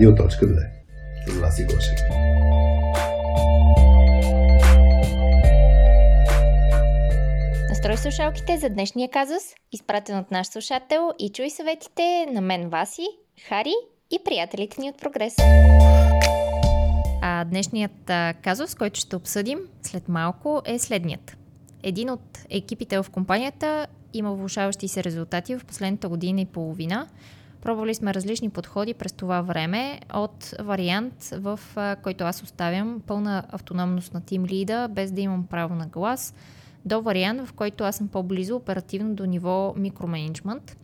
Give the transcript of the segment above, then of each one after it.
Радио.2. С Васи Гошев. Настрой слушалките за днешния казус, изпратен от наш слушател и чуй съветите на мен Васи, Хари и приятелите ни от Прогрес. А днешният казус, който ще обсъдим след малко, е следният. Един от екипите в компанията има влушаващи се резултати в последната година и половина. Пробвали сме различни подходи през това време, от вариант, в а, който аз оставям пълна автономност на тим лида, без да имам право на глас, до вариант, в който аз съм по-близо оперативно до ниво микроменеджмент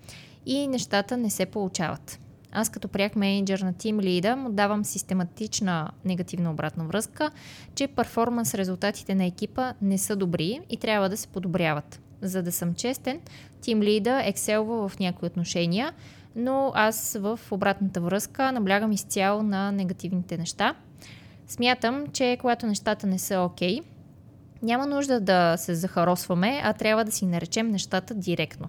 и нещата не се получават. Аз като пряк менеджер на Team Lead му давам систематична негативна обратна връзка, че перформанс резултатите на екипа не са добри и трябва да се подобряват. За да съм честен, Team Lead екселва в някои отношения, но аз в обратната връзка наблягам изцяло на негативните неща. Смятам, че когато нещата не са окей, няма нужда да се захаросваме, а трябва да си наречем нещата директно.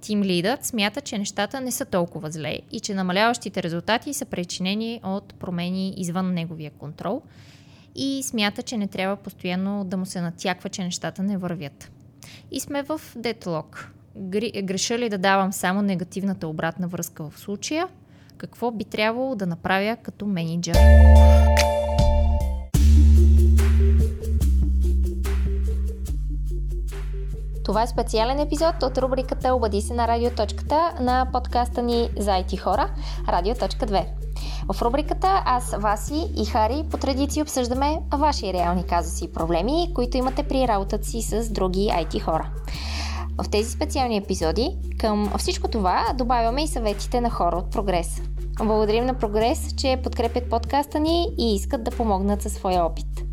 Тим лидът смята, че нещата не са толкова зле и че намаляващите резултати са причинени от промени извън неговия контрол и смята, че не трябва постоянно да му се натяква, че нещата не вървят. И сме в детлог. Греша ли да давам само негативната обратна връзка в случая? Какво би трябвало да направя като менеджер? Това е специален епизод от рубриката Обади се на радиоточката на подкаста ни за IT хора, радио.2. В рубриката аз, Васи и Хари по традиции обсъждаме ваши реални казуси и проблеми, които имате при работата си с други IT хора. В тези специални епизоди към всичко това добавяме и съветите на хора от Прогрес. Благодарим на Прогрес, че подкрепят подкаста ни и искат да помогнат със своя опит.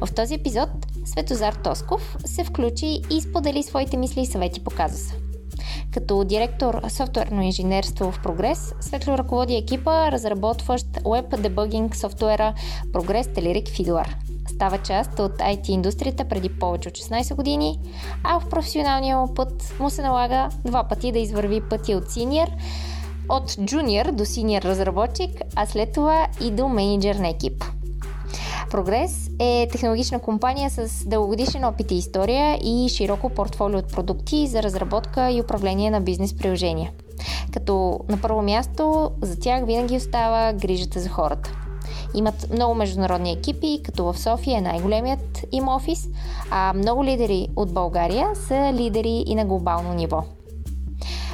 В този епизод Светозар Тосков се включи и сподели своите мисли и съвети по казуса. Като директор софтуерно инженерство в Прогрес, Светло ръководи екипа, разработващ веб дебъгинг софтуера Прогрес Телерик Fiddler. Става част от IT индустрията преди повече от 16 години, а в професионалния му път му се налага два пъти да извърви пъти от синьор, от джуниор до синьор разработчик, а след това и до менеджер на екип. Прогрес е технологична компания с дългогодишен опит и история и широко портфолио от продукти за разработка и управление на бизнес приложения. Като на първо място за тях винаги остава грижата за хората. Имат много международни екипи, като в София е най-големият им офис, а много лидери от България са лидери и на глобално ниво.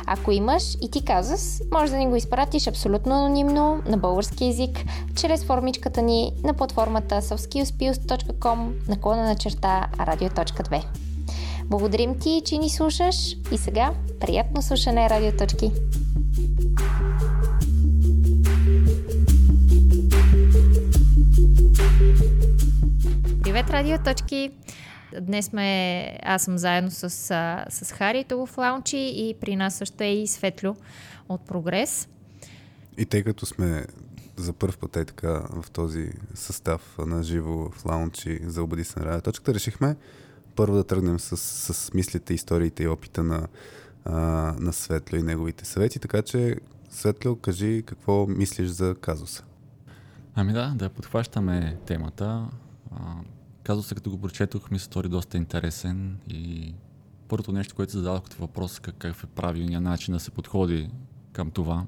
Ако имаш и ти казус, може да ни го изпратиш абсолютно анонимно на български язик, чрез формичката ни на платформата softskillspills.com наклона на черта radio.2. Благодарим ти, че ни слушаш и сега приятно слушане радиоточки! Привет, радиоточки! Днес сме, аз съм заедно с, с Хари тук в Лаунчи и при нас също е и Светлю от Прогрес. И тъй като сме за първ път е така в този състав на живо в Лаунчи за обади се на радиоточката, решихме първо да тръгнем с, с мислите, историите и опита на, а, на Светлю и неговите съвети. Така че, Светлю, кажи какво мислиш за казуса. Ами да, да подхващаме темата. Се, като го прочетох, ми се стори доста интересен и първото нещо, което зададох като въпрос, какъв е правилният начин да се подходи към това.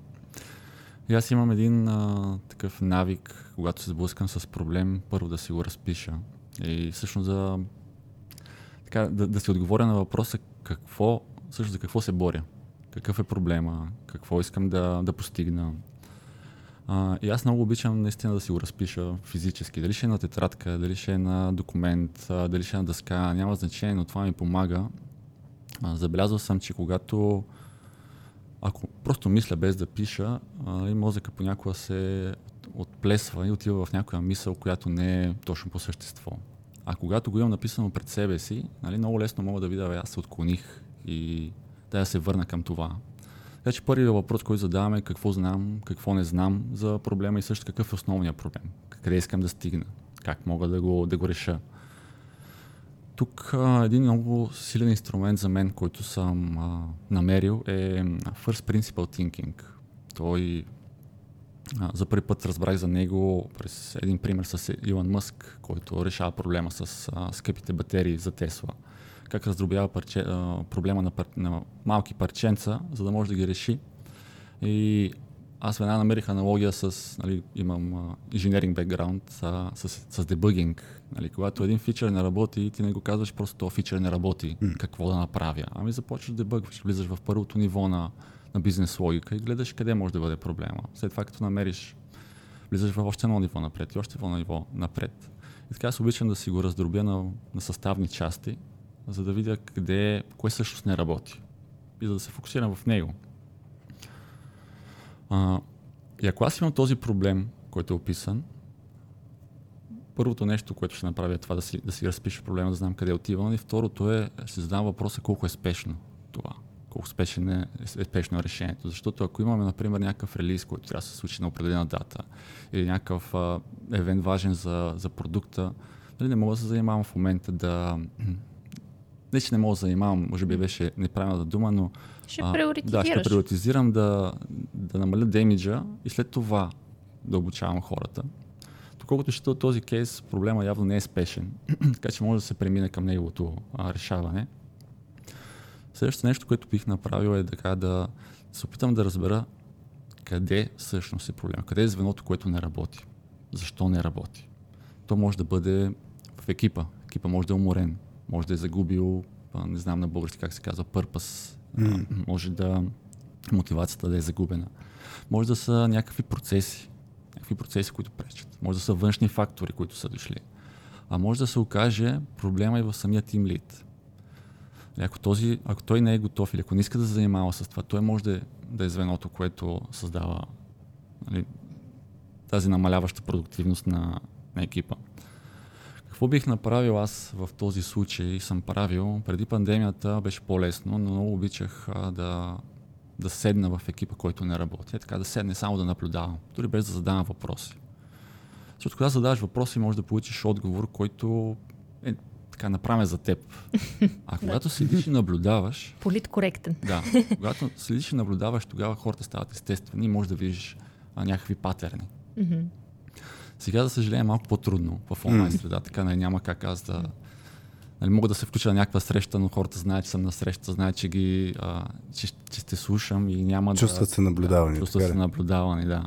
И аз имам един а, такъв навик, когато се сблъскам с проблем, първо да си го разпиша. И всъщност да, така, да, да си отговоря на въпроса какво, всъщност за какво се боря, какъв е проблема, какво искам да, да постигна, а, и аз много обичам наистина да си го разпиша физически. Дали ще е на тетрадка, дали ще е на документ, дали ще е на дъска, няма значение, но това ми помага. А, забелязал съм, че когато ако просто мисля без да пиша, а, мозъка понякога се отплесва и отива в някоя мисъл, която не е точно по същество. А когато го имам написано пред себе си, нали, много лесно мога да видя, аз се отклоних и да се върна към това. Така първият въпрос, който задаваме е какво знам, какво не знам за проблема и също какъв е основният проблем, къде искам да стигна, как мога да го, да го реша. Тук а, един много силен инструмент за мен, който съм а, намерил е First Principle Thinking. Той А, за първи път разбрах за него през един пример с Илон Мъск, който решава проблема с а, скъпите батерии за Тесла. Как раздробява парче, а, проблема на, пар, на малки парченца, за да може да ги реши. И аз веднага намерих аналогия с, нали, имам инженеринг бекграунд, с, с, с дебъгинг. Нали, когато един фичър не работи, ти не го казваш просто този фичър не работи, mm. какво да направя. Ами започваш да дебъгваш, влизаш в първото ниво на, на бизнес логика и гледаш къде може да бъде проблема. След това като намериш, влизаш в още едно ниво напред и още едно ниво напред. И така аз обичам да си го раздробя на, на съставни части, за да видя къде, кое всъщност не работи и за да се фокусирам в него. А, и ако аз имам този проблем, който е описан, първото нещо, което ще направя е това да си, да си разпиша проблема, да знам къде отивам. И второто е, ще задам въпроса колко е спешно това. Колко спешен е, е спешно решението. Защото ако имаме, например, някакъв релиз, който трябва да се случи на определена дата, или някакъв а, евент важен за, за продукта, нали, не мога да се занимавам в момента да... Не, че не мога да занимавам, може би беше неправилната дума, но ще а, приоритизираш. Да, ще приоритизирам да, да намаля демиджа и след това да обучавам хората. Доколкото ще този кейс, проблема явно не е спешен, така че може да се премине към неговото а, решаване. Следващото нещо, което бих направил е така да се опитам да разбера къде всъщност е проблема, къде е звеното, което не работи, защо не работи. То може да бъде в екипа. Екипа може да е уморен, може да е загубил, не знам на български как се казва, пърпас, Mm. Може да мотивацията да е загубена. Може да са някакви процеси, някакви процеси, които пречат. Може да са външни фактори, които са дошли. А може да се окаже проблема и в самия тим лид. Ако, този, ако той не е готов или ако не иска да се занимава с това, той може да е, да е звеното, което създава нали, тази намаляваща продуктивност на, на екипа. Какво бих направил аз в този случай? Съм правил. Преди пандемията беше по-лесно, но много обичах а, да, да седна в екипа, който не работи. Е, така да седне само да наблюдавам, дори без да задавам въпроси. Защото когато задаваш въпроси, може да получиш отговор, който е така направен за теб. А когато седиш и наблюдаваш... Политкоректен. Да. Когато седиш и наблюдаваш, тогава хората стават естествени и можеш да видиш а, някакви патерни. Сега, за съжаление, е малко по-трудно в онлайн среда, така не, няма как аз да... Нали, мога да се включа на някаква среща, но хората знаят, че съм на среща, знаят, че, ги, а, че, че сте слушам и няма чувстват да... се наблюдавани. Да, чувстват се наблюдавани, да.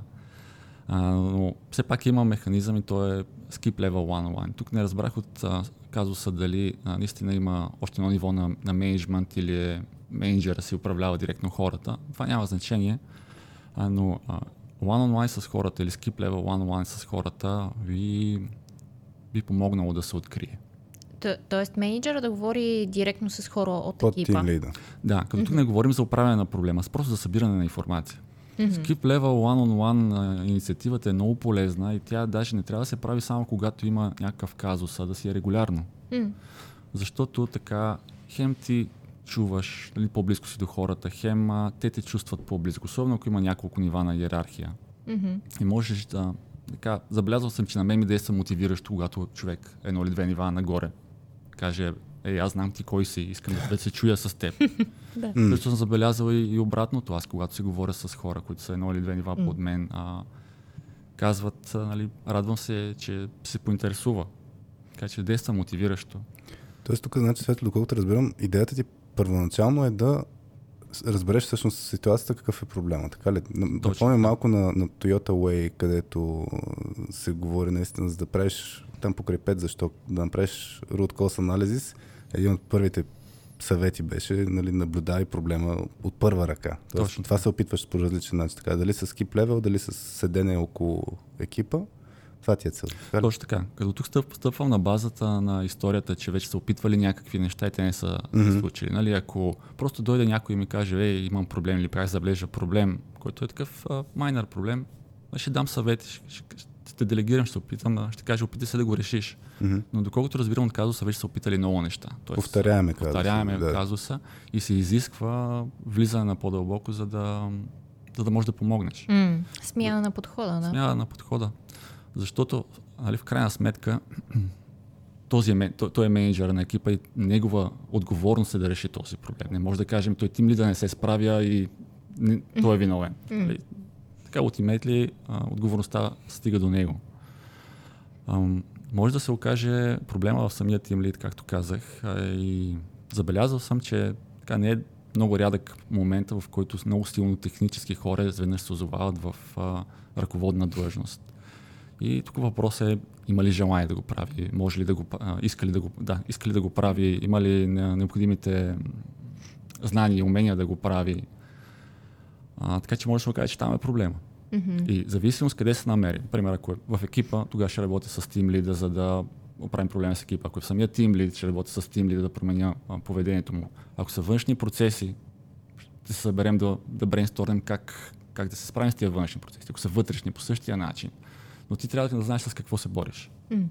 А, но все пак има механизъм и то е skip level one-on-one. Тук не разбрах от а, казуса дали а, наистина има още едно ниво на, на менеджмент или е менеджера си управлява директно хората. Това няма значение, а, но а, one-on-one с хората или skip level one-on-one с хората ви би помогнало да се открие. То, тоест менеджера да говори директно с хора от Под екипа. Лида. Да, като тук mm-hmm. не говорим за управяне на проблема, с просто за събиране на информация. Mm-hmm. Skip Level One-on-One инициативата е много полезна и тя даже не трябва да се прави само когато има някакъв казус, а да си е регулярно. Mm. Защото така хем ти чуваш нали, по-близко си до хората, хем а, те те чувстват по-близко, особено ако има няколко нива на иерархия. Mm-hmm. И можеш да... Така, забелязал съм, че на мен ми действа мотивиращо, когато човек едно или две нива нагоре каже, ей, аз знам ти кой си, искам да се чуя с теб. да. Също съм забелязал и, и обратното. Аз, когато си говоря с хора, които са едно или две нива mm. под мен, а, казват, а, нали, радвам се, че се поинтересува. Така че действа мотивиращо. Тоест тук, значи, Светло, доколкото разбирам, идеята ти първоначално е да разбереш всъщност ситуацията какъв е проблема. Така ли? Напомня малко на, на Toyota Way, където се говори наистина за да правиш там покрай 5 защо да направиш root cause анализис. Един от първите съвети беше нали, наблюдай проблема от първа ръка. Тоест, Точно. Това се опитваш по различен начин. Така, дали с скип левел, дали с седене около екипа. Това ти е цел. Така Точно така. Като тук стъп, стъпвам на базата на историята, че вече са опитвали някакви неща и те не са mm-hmm. случили. Нали, ако просто дойде някой и ми каже, ей, имам проблем или правя заблежа проблем, който е такъв майнер проблем, ще дам съвет, ще, ще, ще те делегирам, ще опитам, ще кажа, опитай се да го решиш. Mm-hmm. Но доколкото разбирам от казуса, вече са опитали много неща. Тоест, повторяеме казуса. Повторяеме да. казуса и се изисква влизане на по-дълбоко, за да, за да можеш да помогнеш. Mm. Смяна на подхода, да. Смяна на подхода. Защото, нали, в крайна сметка, този е, той, той е менеджер на екипа и негова отговорност е да реши този проблем. Не може да кажем, той тим ли да не се справя и не, той е виновен. Mm. така ultimately отговорността стига до него. Ам, може да се окаже проблема в самия тим лид, както казах. И забелязал съм, че така не е много рядък момента, в който много силно технически хора изведнъж се озовават в а, ръководна длъжност. И тук въпрос е има ли желание да го прави, може ли да го, иска ли да го, да, иска ли да го прави, има ли необходимите знания и умения да го прави. А, така че може да се окаже, че там е проблема. Mm-hmm. И зависимост къде се намери. Например, ако е в екипа, тогава ще работя с тим лида, за да оправим проблема с екипа. Ако е в самия тим лид, ще работя с тим лида да променя а, поведението му. Ако са външни процеси, ще се съберем да, да брейнсторнем как, как да се справим с тези външни процеси. Ако са вътрешни по същия начин. Но ти трябва да знаеш с какво се бориш. Mm.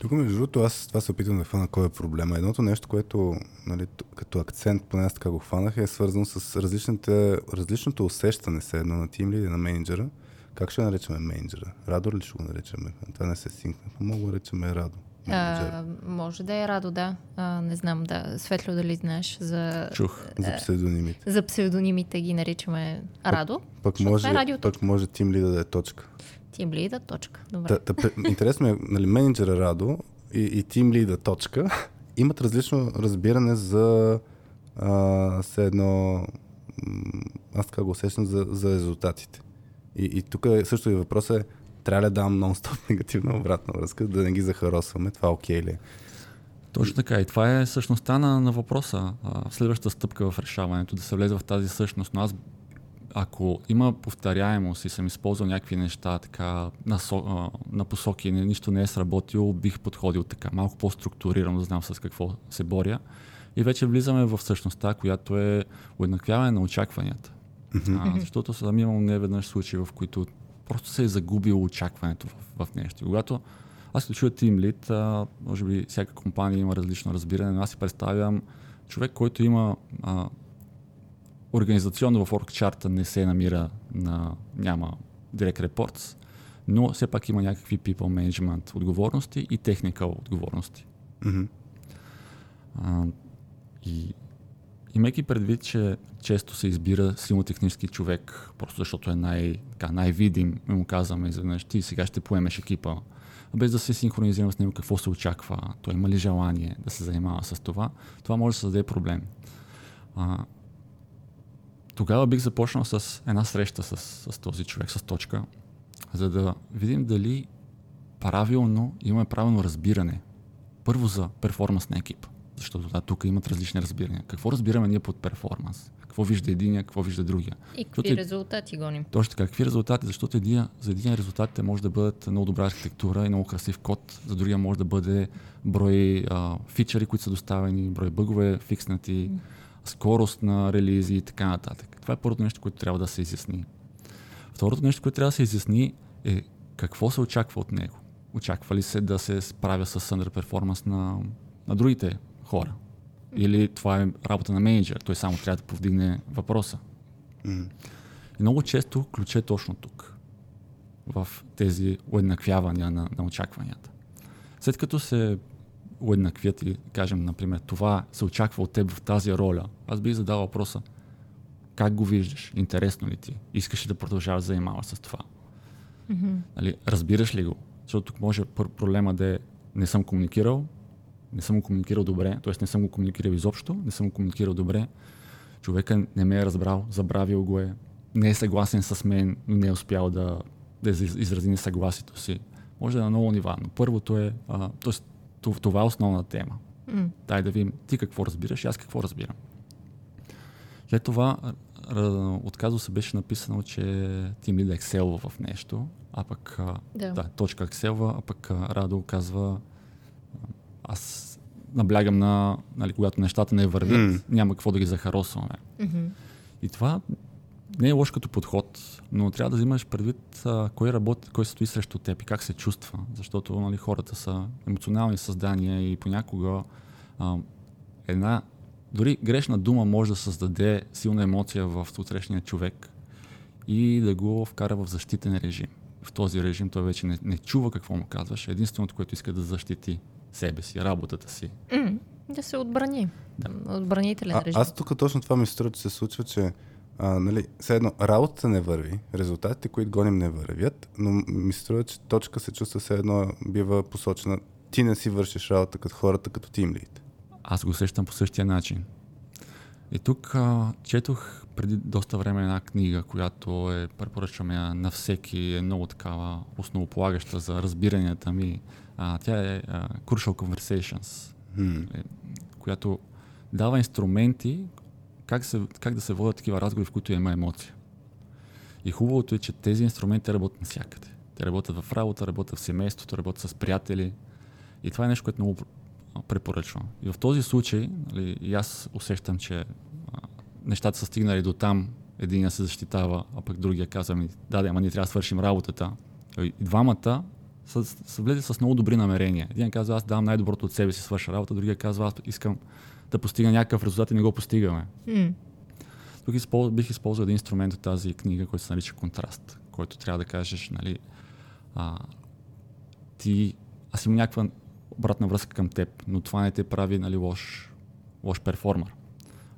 Тук, между другото, аз това се опитвам да хвана кой е проблема. Едното нещо, което нали, като акцент, поне аз така го хванах, е свързано с различните, различното усещане се едно на тим или на менеджера. Как ще наречаме менеджера? Радо ли ще го наречеме? Това не се синкне. Мога да наречаме Радо. А, може да е Радо, да. А, не знам, да. Светло дали знаеш за... Чух. За псевдонимите. За псевдонимите ги наричаме Радо. Пък, пък може, е пък може тим ли да е точка. Тим лида, точка. Добре. Та, та, интересно е, нали, менеджера Радо и, и тим лида, точка, имат различно разбиране за а, все едно, аз така го усещам, за, за резултатите. И, и тук е, също и въпросът е, трябва ли да дам нон-стоп негативна обратна връзка, да не ги захаросваме, това окей okay ли е? Точно така. И това е същността на, на въпроса. следващата стъпка в решаването, да се влезе в тази същност. Но аз ако има повторяемост и съм използвал някакви неща така на, со, на посоки, нищо не е сработило, бих подходил така, малко по-структурирано, да знам с какво се боря. И вече влизаме в същността, която е уеднаквяване на очакванията. Mm-hmm. А, защото съм имал не веднъж случаи, в които просто се е загубило очакването в, в нещо. Когато аз като чуя Team Lead, а, може би всяка компания има различно разбиране, но аз си представям човек, който има а, организационно в оргчарта не се намира на, няма Direct Reports, но все пак има някакви people management отговорности и technical отговорности. Mm-hmm. А, и имайки предвид, че често се избира силно технически човек, просто защото е най, така, най-видим, му казваме изведнъж, ти сега ще поемеш екипа, без да се синхронизирам с него какво се очаква, той има ли желание да се занимава с това, това може да създаде проблем. А, тогава бих започнал с една среща с, с този човек, с точка, за да видим дали правилно имаме правилно разбиране. Първо за перформанс на екип, защото да, тук имат различни разбирания. Какво разбираме ние под перформанс? Какво вижда единия, какво вижда другия? И какви защото, резултати гоним? Точно така, какви резултати, защото един, за един резултатите може да бъдат много добра архитектура и много красив код, за другия може да бъде брой а, фичери, които са доставени, брой бъгове фикснати, mm. Скорост на релизи и така нататък. Това е първото нещо, което трябва да се изясни. Второто нещо, което трябва да се изясни е какво се очаква от него. Очаква ли се да се справя с underperformance на, на другите хора? Или това е работа на менеджер, той само трябва да повдигне въпроса. Mm. И много често ключ е точно тук, в тези уеднаквявания на, на очакванията. След като се уеднаквят и кажем, например, това се очаква от теб в тази роля, аз бих задал въпроса, как го виждаш? Интересно ли ти? Искаш ли да продължаваш да занимаваш с това? Mm-hmm. Нали, разбираш ли го? Защото тук може проблема да е не съм комуникирал, не съм го комуникирал добре, т.е. не съм го комуникирал изобщо, не съм го комуникирал добре, човека не ме е разбрал, забравил го е, не е съгласен с мен, но не е успял да, да изрази несъгласието си. Може да е на много нива, но първото е, т.е. това е основна тема. Mm. Дай да видим ти какво разбираш и аз какво разбирам. След това отказва се беше написано, че Team Lead Excel в нещо, а пък да. да точка Excel, а пък Радо казва аз наблягам на, нали, когато нещата не вървят, mm. няма какво да ги захаросваме. Mm-hmm. И това не е лош като подход, но трябва да взимаш предвид а, кой работи, кой стои срещу теб и как се чувства, защото нали, хората са емоционални създания и понякога а, една дори грешна дума може да създаде силна емоция в отсрещния човек и да го вкара в защитен режим. В този режим той вече не, не чува какво му казваш. Единственото, което иска да защити себе си, работата си. Mm, да се отбрани. Да. Отбранителен а, режим. Аз тук точно това ми струва, че се случва, че а, нали, все едно, работата не върви, резултатите, които гоним, не вървят, но ми се струва, че точка се чувства все едно бива посочена. Ти не си вършиш работа като хората, като тимлид. Аз го усещам по същия начин. И тук а, четох преди доста време една книга, която е, препоръчвам я на всеки, е много такава основополагаща за разбиранията ми. А, тя е а, Crucial Conversations, Hmm. която дава инструменти как, се, как да се водят такива разговори, в които има емоция. И хубавото е, че тези инструменти работят навсякъде. Те работят в работа, работят в семейството, работят с приятели. И това е нещо, което много препоръчвам. И в този случай, нали, и аз усещам, че а, нещата са стигнали до там, един се защитава, а пък другия казва ми, да, да, ама ние трябва да свършим работата. И двамата са, са влезли с много добри намерения. Един казва, аз давам най-доброто от себе си, свърша работа, другия казва, аз искам да постигна някакъв резултат и не го постигаме. М. Тук използ... бих използвал един инструмент от тази книга, който се нарича контраст, който трябва да кажеш, нали, а, ти, аз имам някаква обратна връзка към теб, но това не те прави нали, лош, лош перформер.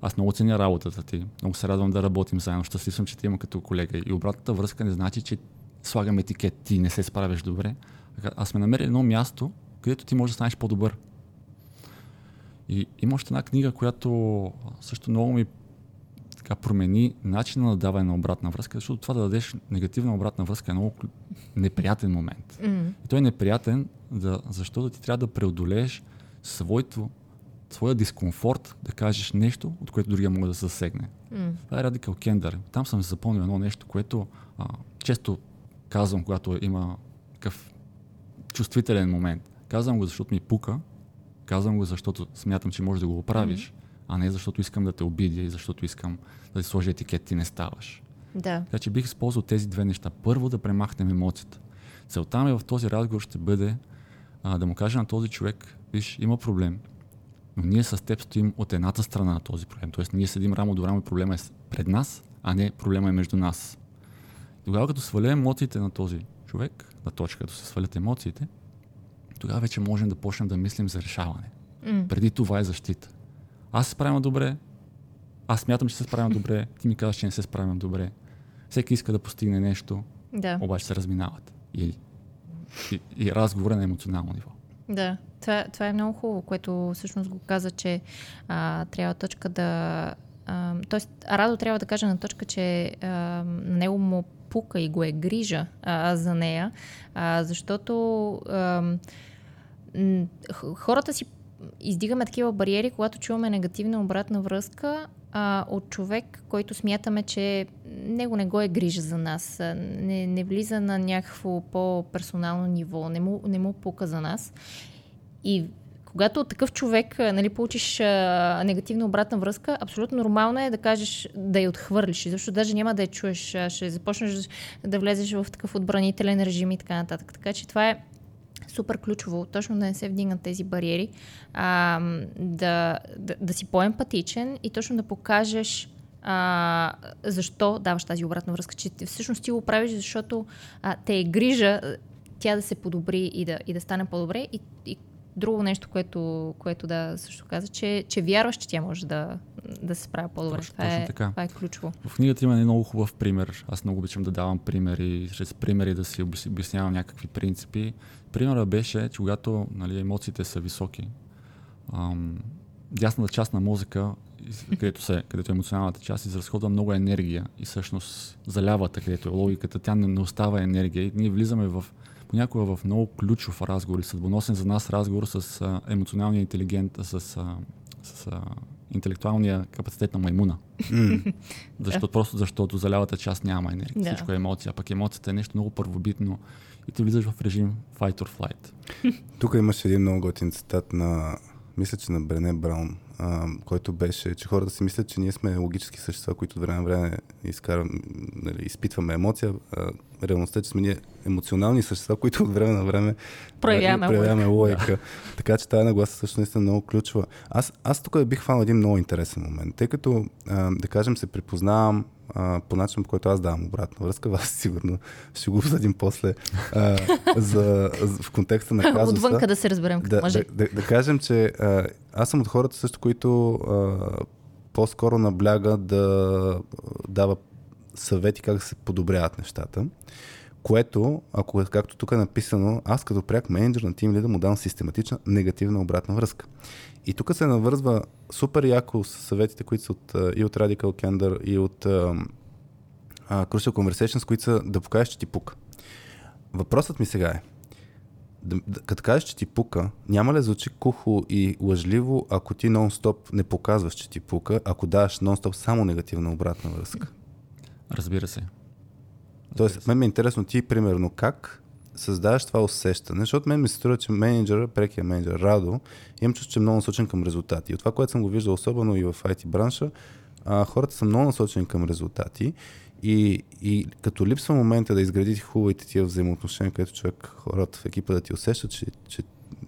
Аз много ценя работата ти, много се радвам да работим заедно, щастлив съм, че ти имам като колега. И обратната връзка не значи, че слагам етикет, ти не се справяш добре. Аз сме намерили едно място, където ти можеш да станеш по-добър. И има още една книга, която също много ми така промени начина на даване на обратна връзка, защото това да дадеш негативна обратна връзка е много неприятен момент. М. И той е неприятен, да, защото ти трябва да преодолееш своето, своя дискомфорт да кажеш нещо, от което другия може да се засегне. М. Това е Radical Candor. Там съм запомнил едно нещо, което а, често казвам, когато има такъв чувствителен момент. Казвам го, защото ми пука, казвам го, защото смятам, че можеш да го оправиш, а не защото искам да те обидя и защото искам да ти сложи етикет, ти не ставаш. Да. Така че бих използвал тези две неща. Първо да премахнем емоцията. Целта ми в този разговор ще бъде а, да му кажа на този човек, виж, има проблем, но ние с теб стоим от едната страна на този проблем. Тоест ние седим рамо до рамо и проблема е пред нас, а не проблема е между нас. Тогава като сваля емоциите на този човек, на точка, като се свалят емоциите, тогава вече можем да почнем да мислим за решаване. М. Преди това е защита. Аз се справям добре, аз смятам, че се справям добре, ти ми казваш, че не се справям добре. Всеки иска да постигне нещо, Да. обаче се разминават. И, и, и разговор е на емоционално ниво. Да, това, това е много хубаво, което всъщност го каза, че а, трябва точка да... А, тоест, Радо трябва да каже на точка, че а, него му пука и го е грижа а, за нея, а, защото а, хората си издигаме такива бариери, когато чуваме негативна обратна връзка а, от човек, който смятаме, че него не го е грижа за нас, не, не влиза на някакво по-персонално ниво, не му, не му пука за нас. И когато от такъв човек нали, получиш а, негативна обратна връзка, абсолютно нормално е да кажеш да я отхвърлиш, защото даже няма да я чуеш, ще започнеш да влезеш в такъв отбранителен режим и така нататък. Така че това е супер ключово, точно да не се вдигнат тези бариери, а, да, да, да си по-емпатичен и точно да покажеш а, защо даваш тази обратна връзка, че всъщност ти го правиш, защото а, те е грижа тя да се подобри и да, и да стане по-добре. И, и друго нещо, което, което да също каза, че, че вярваш, че тя може да, да се справя по-добре. Точно- това, точно е, така. това е ключово. В книгата има един много хубав пример. Аз много обичам да давам примери, чрез примери да си обяс- обяснявам някакви принципи. Примерът беше, че когато нали, емоциите са високи, ам, дясната част на мозъка, където, се, където е емоционалната част, изразходва много енергия и всъщност залявата, където е логиката, тя не, не остава енергия и ние влизаме в понякога в много ключов разговор и съдбоносен за нас разговор с а, емоционалния интелигент, с, а, с а, интелектуалния капацитет на маймуна. Защото, просто защото за лявата част няма енергия. Да. Всичко е емоция. Пък емоцията е нещо много първобитно и ти влизаш в режим fight or flight. Тук имаше един много готин цитат на, мисля, че на Брене Браун, а, който беше, че хората си мислят, че ние сме логически същества, които от време на време изкарам, нали, изпитваме емоция. А, реалността е, че сме ние емоционални същества, които от време на време Проявяваме а, проявяваме логика. така че тази нагласа също наистина е много ключова. Аз, аз тук бих хванал един много интересен момент, тъй като, а, да кажем, се припознавам а, по начин, по който аз давам обратна връзка, вас сигурно ще го обсъдим после а, за, за, в контекста на казуса. Отвънка да се разберем като Да, мъже. да, да, да кажем, че а, аз съм от хората също, които а, по-скоро набляга да дава съвети как да се подобряват нещата. Което, ако както тук е написано, аз като пряк менеджер на Team Leader му дам систематична негативна обратна връзка. И тук се навързва супер яко с съветите, които са от, и от Radical Candor, и от uh, Crucial Conversations, които са да покажеш, че ти пука. Въпросът ми сега е, като кажеш, че ти пука, няма ли звучи кухо и лъжливо, ако ти нон-стоп не показваш, че ти пука, ако даваш нон-стоп само негативна обратна връзка? Разбира се. Тоест, мен ми е интересно ти, примерно, как създаваш това усещане, защото мен ми се струва, че менеджера, прекия менеджер Радо, имам чувство, че е много насочен към резултати. И от това, което съм го виждал, особено и в IT бранша, а, хората са много насочени към резултати и, и като липсва момента да изградите хубавите тия взаимоотношения, където човек, хората в екипа да ти усещат, че, че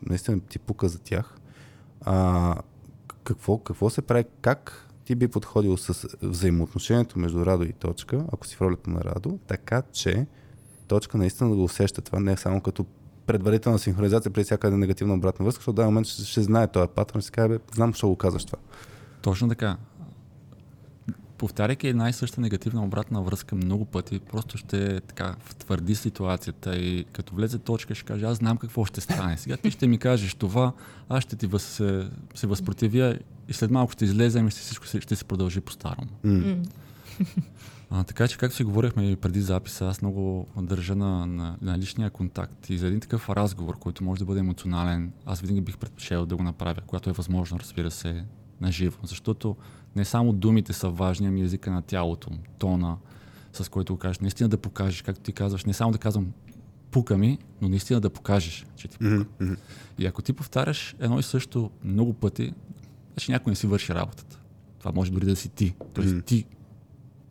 наистина ти пука за тях, а, какво, какво се прави, как ти би подходил с взаимоотношението между Радо и Точка, ако си в ролята на Радо, така че Точка наистина да го усеща? Това, не е само като предварителна синхронизация при всяка негативна обратна връзка, защото в момент ще, ще знае този патрон, ще си каже, знам, защо го казваш това. Точно така повтаряйки една и съща негативна обратна връзка много пъти, просто ще така втвърди ситуацията и като влезе точка ще каже, аз знам какво ще стане. Сега ти ще ми кажеш това, аз ще ти въз, се, се възпротивя и след малко ще излезем и всичко ще се продължи по-старому. Mm. А, така че, както си говорихме преди записа, аз много държа на, на, на личния контакт и за един такъв разговор, който може да бъде емоционален, аз винаги бих предпочел да го направя, когато е възможно, разбира се, на живо. Защото не само думите са важни, ами езика на тялото, тона, с който го кажеш. Наистина да покажеш, както ти казваш, не само да казвам пука ми, но наистина да покажеш, че ти пука. Mm-hmm. И ако ти повтаряш едно и също много пъти, значи някой не си върши работата. Това може дори да си ти. Тоест mm-hmm. ти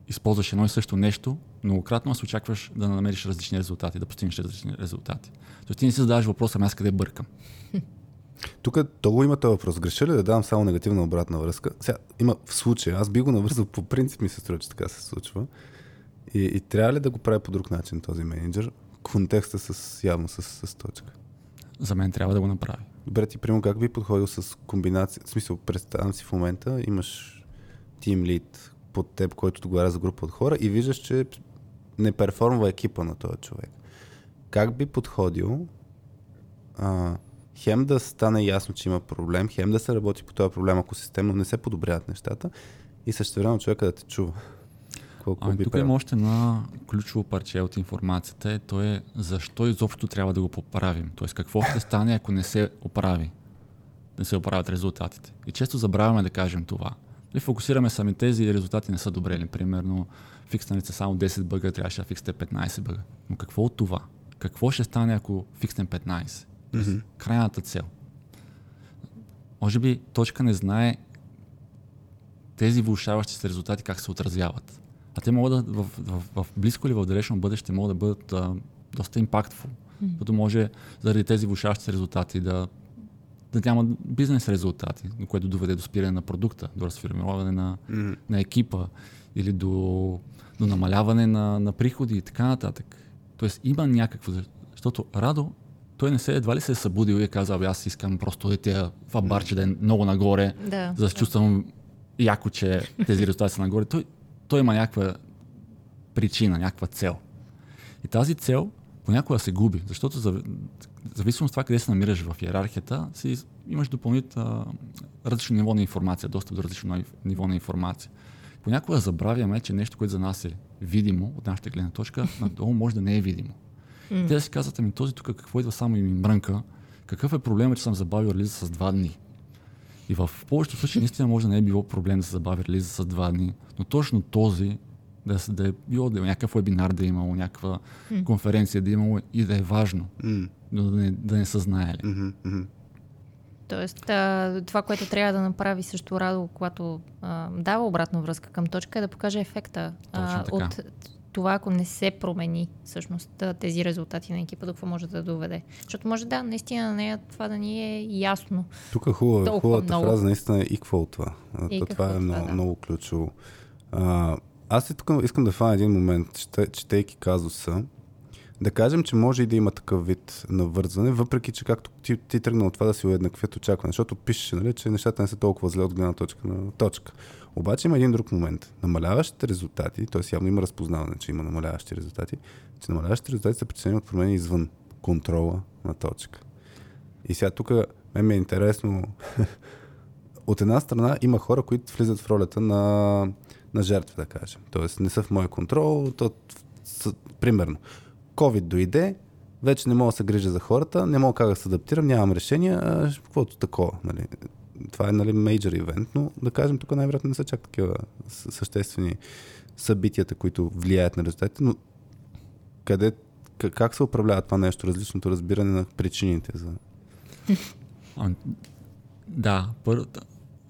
използваш едно и също нещо, многократно аз очакваш да намериш различни резултати, да постигнеш различни резултати. Тоест ти не си задаваш въпроса, ами аз къде бъркам. Тук то го има този въпрос. Греша ли да давам само негативна обратна връзка? Сега, има в случая, аз би го навързал по принцип ми се струва, че така се случва. И, и трябва ли да го прави по друг начин този менеджер? Контекста с, явно с, с точка. За мен трябва да го направи. Добре, ти прямо как би подходил с комбинация? В смисъл, представям си в момента, имаш тим лид под теб, който отговаря за група от хора и виждаш, че не перформва екипа на този човек. Как би подходил а, хем да стане ясно, че има проблем, хем да се работи по този проблем, ако системно не се подобряват нещата и също време човека да те чува. Колко ами, тук има още една ключово парче от информацията, е, то е защо изобщо трябва да го поправим. Тоест какво ще стане, ако не се оправи, не се оправят резултатите. И често забравяме да кажем това. И фокусираме сами тези резултати не са добре. Примерно, фикснали са само 10 бъга, трябваше да фиксате 15 бъга. Но какво от това? Какво ще стане, ако фикснем 15? Mm-hmm. Крайната цел. Може би точка не знае тези влушаващи се резултати как се отразяват. А те могат да в, в, в, близко или в далечно бъдеще могат да бъдат а, доста импактфул. Mm-hmm. Защото може заради тези влушаващи се резултати да, да няма бизнес резултати, което доведе до спиране на продукта, до разфирмироване на, mm-hmm. на екипа или до, до намаляване на, на приходи и така нататък. Тоест има някакво... Защото Радо той не се, едва ли се е събудил и е казал, аз искам просто да тя, това барче да е много нагоре, да, за да се чувствам яко, че тези резултати са нагоре. Той, той има някаква причина, някаква цел. И тази цел понякога се губи, защото за, зависимо от това къде се намираш в иерархията, си имаш допълнително различно ниво на информация, достъп до различно ниво на информация. Понякога забравяме, че нещо, което за нас е видимо от нашата гледна точка, надолу може да не е видимо. Mm. Те си казват, ами този тук какво идва само и ми мрънка, какъв е проблемът, че съм забавил релиза с два дни? И в повечето случаи наистина може да не е било проблем да се забави релиза с два дни, но точно този да, да е било да е някакъв вебинар да е имало, някаква mm. конференция да е имало и да е важно, mm. но да не, да не са знаели. Mm-hmm. Тоест, а, това, което трябва да направи също Радо, когато а, дава обратна връзка към точка, е да покаже ефекта а, от това, ако не се промени всъщност тези резултати на екипа, до какво може да доведе. Защото може да, наистина на нея това да ни е ясно. Тук хубава, хубавата много. фраза наистина е и какво от това. И това е много, да. много ключово. А, аз и тук искам да фана един момент, четейки казуса. Да кажем, че може и да има такъв вид навързване, въпреки че както ти, ти тръгна от това да си уеднаквят очакване, защото пишеше, нали, че нещата не са толкова зле от гледна точка на точка. Обаче има един друг момент. Намаляващите резултати, т.е. явно има разпознаване, че има намаляващи резултати, че намаляващите резултати са причинени от промени извън контрола на точка. И сега тук мен ми е интересно. от една страна има хора, които влизат в ролята на, на жертва, да кажем. Тоест не са в моя контрол. То, с, примерно, COVID дойде, вече не мога да се грижа за хората, не мога как да се адаптирам, нямам решение, а, каквото такова. Нали. Това е нали, мейджор ивент, но да кажем, тук най-вероятно не са чак такива съществени събитията, които влияят на резултатите, но къде, как се управлява това нещо, различното разбиране на причините за... Да, пър...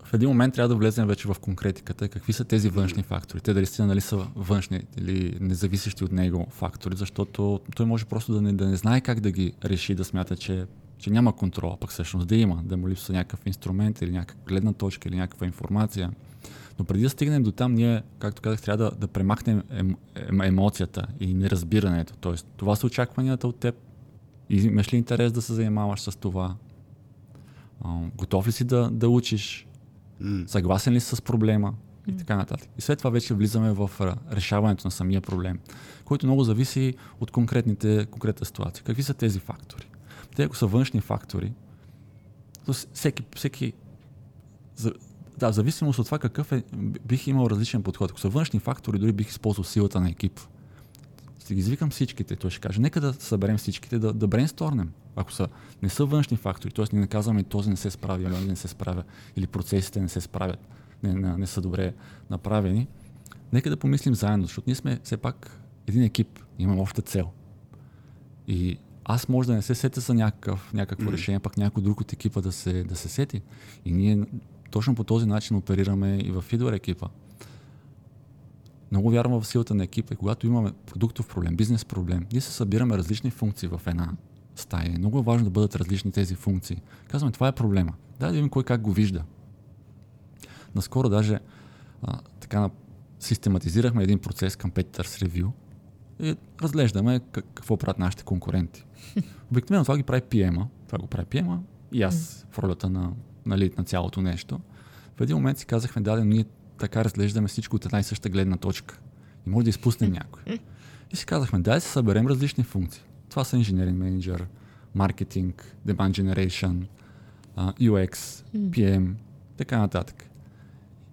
в един момент трябва да влезем вече в конкретиката. Какви са тези външни фактори? Те дали са, нали, са външни или независещи от него фактори, защото той може просто да не, да не знае как да ги реши, да смята, че, че няма контрол, пък всъщност да има, да му липсва някакъв инструмент или някаква гледна точка или някаква информация. Но преди да стигнем до там, ние, както казах, трябва да, да премахнем ем, ем, емоцията и неразбирането. Тоест, това са очакванията от теб. И имаш ли интерес да се занимаваш с това? А, готов ли си да, да учиш? Mm. Съгласен ли си с проблема? И така нататък. И след това вече влизаме в решаването на самия проблем, който много зависи от конкретните, конкретна ситуация. Какви са тези фактори? Те, ако са външни фактори, то всеки, всеки да, в зависимост от това какъв е, бих имал различен подход. Ако са външни фактори, дори бих използвал силата на екип. Ще ги извикам всичките, той ще каже, нека да съберем всичките, да, да брейнсторнем. Ако са, не са външни фактори, т.е. не наказваме този не се справя, или не се справя, или процесите не се справят, не, не, не са добре направени, нека да помислим заедно, защото ние сме все пак един екип, имаме обща цел. И аз може да не се сетя за някакъв, някакво mm. решение, пък някой друг от екипа да се, да се сети. И ние точно по този начин оперираме и в Фидор екипа. Много вярвам в силата на екипа и когато имаме продуктов проблем, бизнес проблем, ние се събираме различни функции в една стая. Много е важно да бъдат различни тези функции. Казваме, това е проблема. Дай да видим кой как го вижда. Наскоро даже а, така систематизирахме един процес към Competitors Review и разглеждаме какво правят нашите конкуренти. Обикновено това ги прави PM-а, това го прави PM-а и аз в ролята на нали, на цялото нещо. В един момент си казахме, да, да, ние така разглеждаме всичко от една и съща гледна точка. И може да изпуснем някой. И си казахме, дай да се съберем различни функции. Това са инженеринг менеджер, маркетинг, demand generation, UX, PM, така нататък.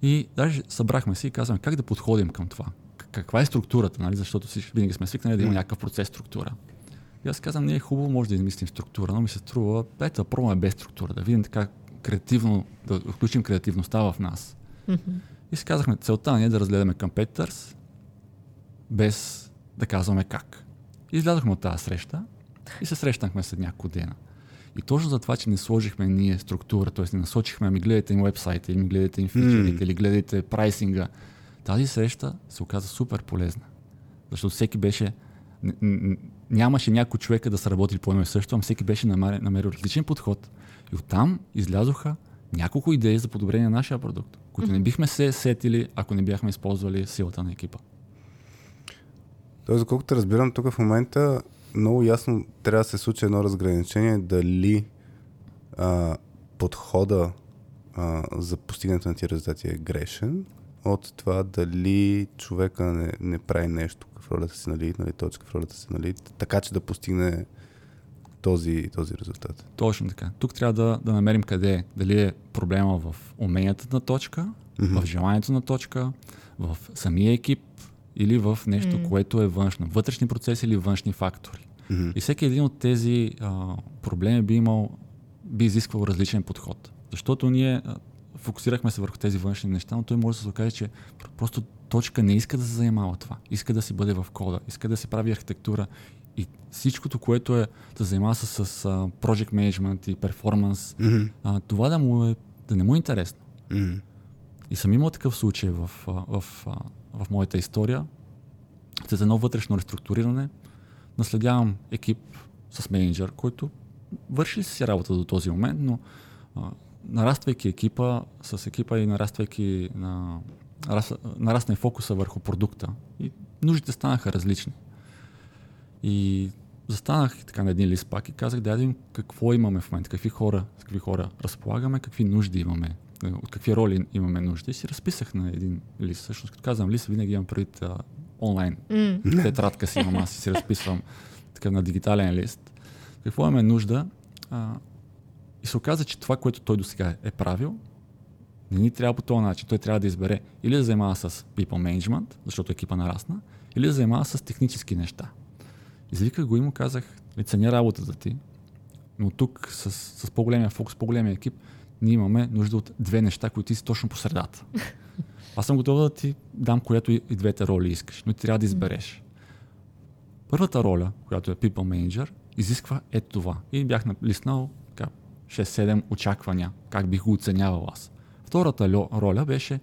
И даже събрахме си и казваме как да подходим към това. Каква е структурата, нали? защото всички винаги сме свикнали да има някакъв процес структура. И аз казвам, не е хубаво, може да измислим структура, но ми се струва, дайте да пробваме без структура, да видим така креативно, да включим креативността в нас. Mm-hmm. И си казахме, целта ни е да разгледаме Competitors, без да казваме как. Излязохме от тази среща и се срещнахме след няколко дена. И точно за това, че не сложихме ние структура, т.е. не насочихме, ами гледайте им вебсайта, или гледайте им фичерите, mm. или гледайте прайсинга, тази среща се оказа супер полезна. Защото всеки беше, нямаше някой човека да се работи по едно и също, а всеки беше намерил, намерил различен подход, и оттам излязоха няколко идеи за подобрение на нашия продукт, които не бихме се сетили, ако не бяхме използвали силата на екипа. Тоест, колкото разбирам, тук в момента много ясно трябва да се случи едно разграничение дали а, подхода а, за постигането на тия резултати е грешен от това дали човека не, не прави нещо в ролята си, нали, нали, точка в ролята си, нали, така че да постигне този, този резултат. Точно така. Тук трябва да, да намерим къде е. Дали е проблема в уменията на точка, mm-hmm. в желанието на точка, в самия екип или в нещо, mm-hmm. което е външно. Вътрешни процеси или външни фактори. Mm-hmm. И всеки един от тези а, проблеми би имал, би изисквал различен подход. Защото ние а, фокусирахме се върху тези външни неща, но той може да се окаже, че просто точка не иска да се занимава това. Иска да си бъде в кода, иска да си прави архитектура и всичкото, което е да занимава се с, с uh, project management и перформанс, mm-hmm. uh, това да, му е, да не му е интересно. Mm-hmm. И съм имал такъв случай в, в, в, в моята история. След едно вътрешно реструктуриране наследявам екип с менеджер, който върши си работа до този момент, но а, нараствайки екипа, с екипа и нараствайки на, нарасна и фокуса върху продукта и нуждите станаха различни. И застанах така на един лист пак и казах, да видим какво имаме в момента, какви хора, с какви хора разполагаме, какви нужди имаме, от какви роли имаме нужда. И си разписах на един лист. Всъщност, като казвам лист, винаги имам предвид а, онлайн. Mm. Тетрадка си имам, аз си разписвам така на дигитален лист. Какво имаме нужда? А, и се оказа, че това, което той до сега е правил, не ни трябва по този начин. Той трябва да избере или да занимава с people management, защото екипа нарасна, или да занимава с технически неща. Извиках го и му казах, ценя работата ти, но тук с, с по-големия фокус, по-големия екип, ние имаме нужда от две неща, които ти си точно по средата. Аз съм готов да ти дам която и, и двете роли искаш, но ти трябва да избереш. Първата роля, която е People Manager, изисква ето това. И бях лиснал 6-7 очаквания, как бих го оценявал аз. Втората роля беше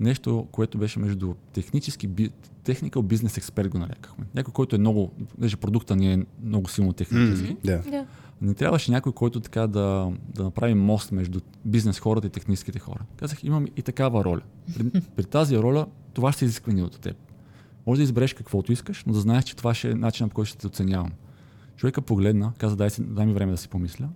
нещо, което беше между технически, техникал бизнес експерт го нарекахме. Някой, който е много, даже продукта ни е много силно технически. Mm, yeah. Не трябваше някой, който така да, да направи мост между бизнес хората и техническите хора. Казах, имам и такава роля. При, при тази роля това ще изисква ни от теб. Може да избереш каквото искаш, но да знаеш, че това ще е начинът, по който ще те оценявам. Човека погледна, каза, дай, си, дай ми време да си помисля.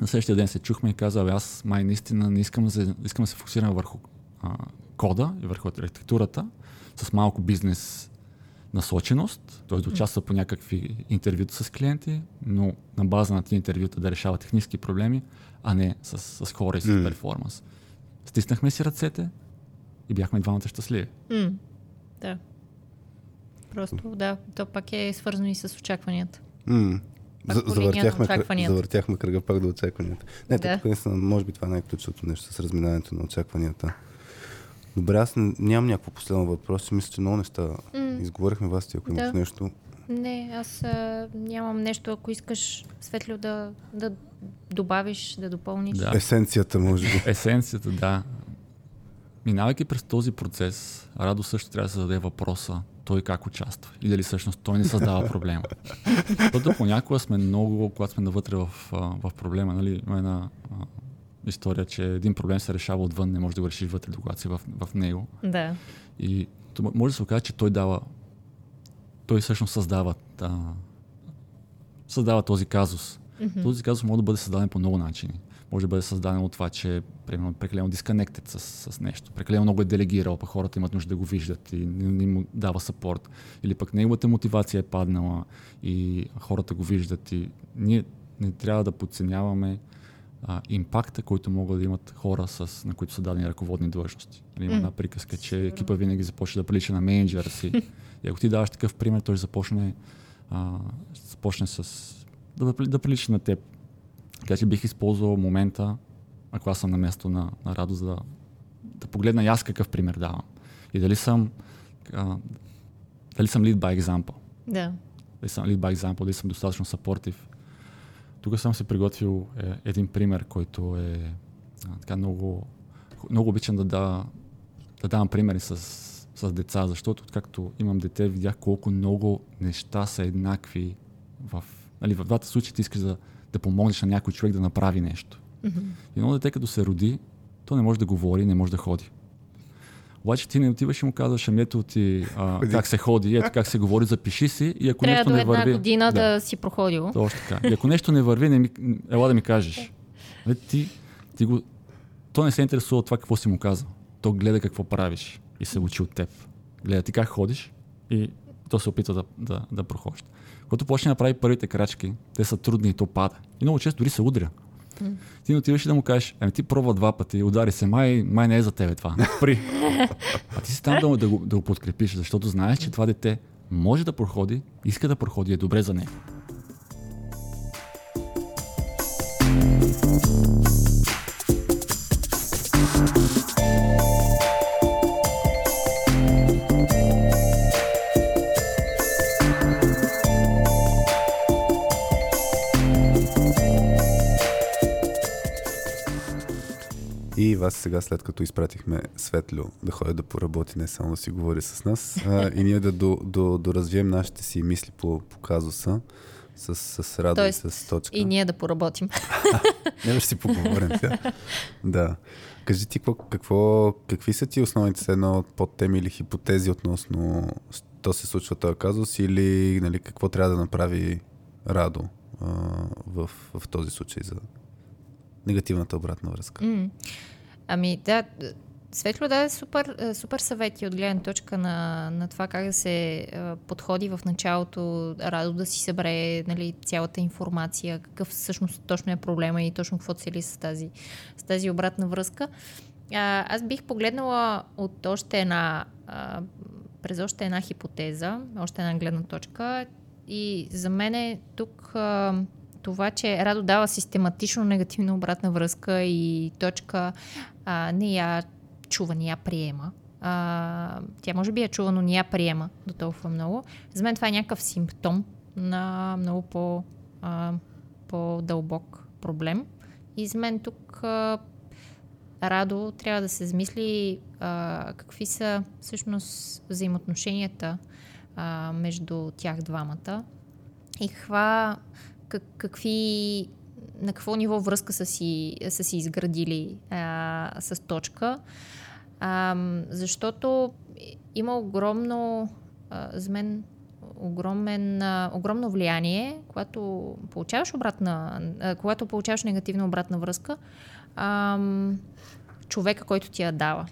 На следващия ден се чухме и каза, аз май наистина не искам, да, искам да се фокусирам върху а, кода и върху архитектурата с малко бизнес насоченост, т.е. да участва по някакви интервюта с клиенти, но на база на тези интервюта да решава технически проблеми, а не с, с хора и с mm. перформанс. Стиснахме си ръцете и бяхме двамата щастливи. Mm. Да. Просто, да, то пак е свързано и с очакванията. Mm. Завъртяхме, завъртяхме кръга пак до очакванията. Не, да. тук може би това е най-ключовото нещо с разминаването на очакванията. Добре, аз нямам някакво последно въпрос. Мисля, че много неща mm. изговорихме вас, ако имаш да. нещо. Не, аз а, нямам нещо, ако искаш Светлио да, да добавиш, да допълниш. Да. Есенцията, може би. Есенцията, да. Минавайки през този процес, Радо също трябва да се зададе въпроса той как участва и дали всъщност той не създава проблема. Защото понякога сме много, когато сме навътре в, в проблема, нали, има една история, че един проблем се решава отвън, не може да го решиш вътре, когато си в, в него. Да. И може да се окаже, че той дава, той всъщност създава, да, създава този казус. Mm-hmm. Този казус може да бъде създаден по много начини. Може да бъде създаден от това, че примерно прекалено дисконектед с, с нещо. Прекалено много е делегирал, пък хората имат нужда да го виждат и не, не му дава сапорт. Или пък неговата мотивация е паднала и хората го виждат. И ние не трябва да подценяваме а, импакта, който могат да имат хора, с, на които са дадени ръководни длъжности. Нали, има mm. една приказка, че екипа винаги започва да прилича на менеджера си. И ако ти даваш такъв пример, той започне, а, започне с, да, да прилича на теб. Така че бих използвал момента, ако аз съм на место на, на радост, да, да погледна и аз какъв пример давам. И дали съм, а, дали съм lead by example. Да. Дали съм lead by example, дали съм достатъчно съпортив тук съм се приготвил е, един пример, който е а, така много, много обичам да, да, да давам примери с, с деца, защото както имам дете, видях колко много неща са еднакви. В, нали, в двата случаи ти искаш да, да помогнеш на някой човек да направи нещо. Mm-hmm. Едно дете, като се роди, то не може да говори, не може да ходи. Обаче ти не отиваш и му казваш, ами ето ти а, как се ходи, ето как се говори, запиши си и ако Трябва нещо до не върви... година да, да си проходил. Точно така. И ако нещо не върви, не ми, ела да ми кажеш. Нали, ти, ти го... То не се интересува от това какво си му казал. То гледа какво правиш и се учи от теб. Гледа ти как ходиш и то се опитва да, да, да прохожда. Когато почне да прави първите крачки, те са трудни и то пада. И много често дори се удря. Mm. Ти не отиваш и да му кажеш, ами ти пробва два пъти, удари се, май, май не е за тебе това. При. А ти си там да, да, го, да го подкрепиш, защото знаеш, че това дете може да проходи, иска да проходи, е добре за него. И вас сега, след като изпратихме Светлю да ходи да поработи, не само да си говори с нас, а, и ние да до, до, доразвием нашите си мисли по, по казуса с, с Радо Тоест, и с точка. И ние да поработим. не ще си поговорим сега. Да. Кажи ти какво, какво, какви са ти основните едно подтеми или хипотези относно то се случва този казус или нали, какво трябва да направи Радо а, в, в този случай за негативната обратна връзка? Mm. Ами да, Светло даде супер, е, супер съвети от гледна точка на, на това как да се е, подходи в началото, радо да си събере нали, цялата информация, какъв всъщност точно е проблема и точно какво цели с тази, с тази обратна връзка. А, аз бих погледнала от още една, а, през още една хипотеза, още една гледна точка и за мен е тук а, това, че Радо дава систематично негативна обратна връзка и точка а, не я чува, не я приема. А, тя може би я чува, но не я приема до толкова много. За мен това е някакъв симптом на много по, а, по-дълбок проблем. И за мен тук а, Радо трябва да се замисли а, какви са всъщност взаимоотношенията а, между тях двамата и каква, как, какви, на какво ниво връзка са си, са си изградили а, с точка. А, защото има огромно, а, за мен, огромен, а, огромно влияние, когато получаваш обратна, а, когато получаваш негативна обратна връзка, а, човека, който ти я дава.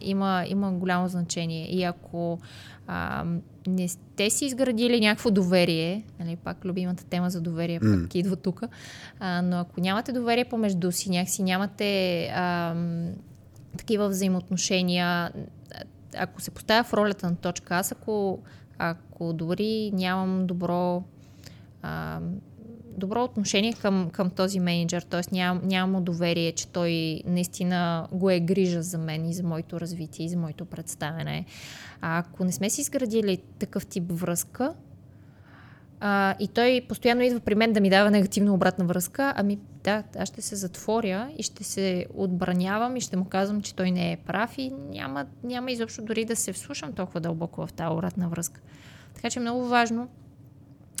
Има, има голямо значение. И ако а, не сте си изградили някакво доверие, нали, пак любимата тема за доверие mm. пак идва тук, но ако нямате доверие помежду си, някакси нямате а, такива взаимоотношения, ако се поставя в ролята на точка, аз ако, ако дори нямам добро а, добро отношение към, към този менеджер, т.е. ням, нямам доверие, че той наистина го е грижа за мен и за моето развитие и за моето представяне. А ако не сме си изградили такъв тип връзка, а, и той постоянно идва при мен да ми дава негативна обратна връзка, ами да, аз ще се затворя и ще се отбранявам и ще му казвам, че той не е прав и няма, няма изобщо дори да се вслушам толкова дълбоко в тази обратна връзка. Така че е много важно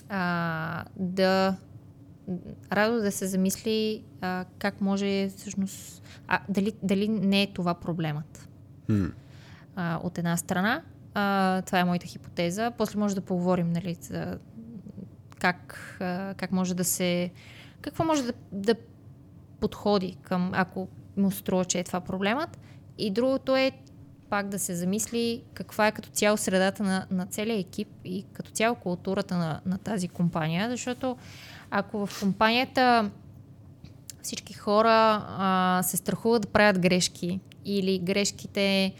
а, да радо да се замисли а, как може всъщност, а, дали, дали не е това проблемът. Hmm. А, от една страна, а, това е моята хипотеза. После може да поговорим нали, за как, а, как може да се. Какво може да, да подходи към, ако му струва, че е това проблемът. И другото е пак да се замисли каква е като цяло средата на, на целия екип и като цяло културата на, на тази компания, защото ако в компанията всички хора а, се страхуват да правят грешки или грешките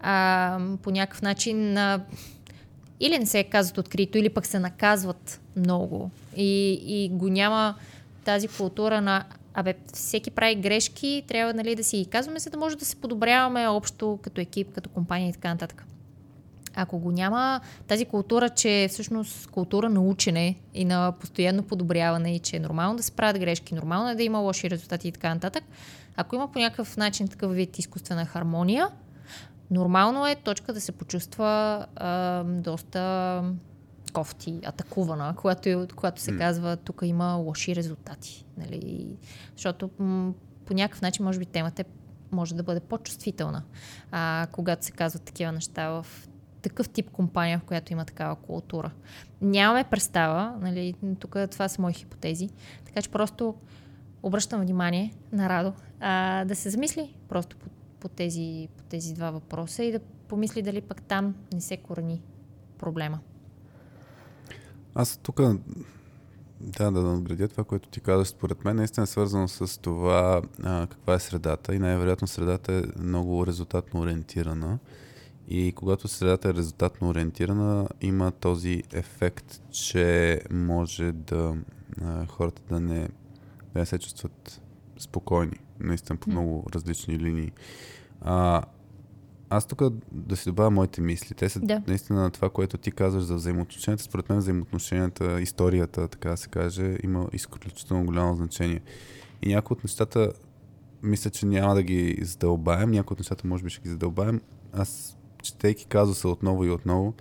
а, по някакъв начин а, или не се казват открито, или пък се наказват много и, и го няма тази култура на абе, всеки прави грешки, трябва нали, да си ги казваме, за да може да се подобряваме общо като екип, като компания и така нататък. Ако го няма тази култура, че е всъщност култура на учене и на постоянно подобряване и че е нормално да се правят грешки, нормално е да има лоши резултати и така нататък, ако има по някакъв начин такъв вид изкуствена хармония, нормално е точка да се почувства а, доста кофти, атакувана, когато, когато се казва тук има лоши резултати. Нали? Защото м- по някакъв начин може би темата е, може да бъде по-чувствителна, а, когато се казват такива неща в такъв тип компания, в която има такава култура. Нямаме представа, нали, тук това са мои хипотези, така че просто обръщам внимание на Радо а, да се замисли просто по, по, тези, по тези два въпроса и да помисли дали пък там не се корени проблема. Аз тук да, да надградя това, което ти казваш, според мен наистина е свързано с това а, каква е средата и най-вероятно средата е много резултатно ориентирана. И когато средата е резултатно ориентирана, има този ефект, че може да а, хората да не, да не се чувстват спокойни, наистина по много различни линии. А, аз тук да си добавя моите мисли. Те са да. наистина на това, което ти казваш за взаимоотношенията. Според мен взаимоотношенията, историята, така да се каже, има изключително голямо значение. И някои от нещата, мисля, че няма да ги задълбаем. Някои от нещата, може би, ще ги задълбаем. Аз четейки казуса отново и отново,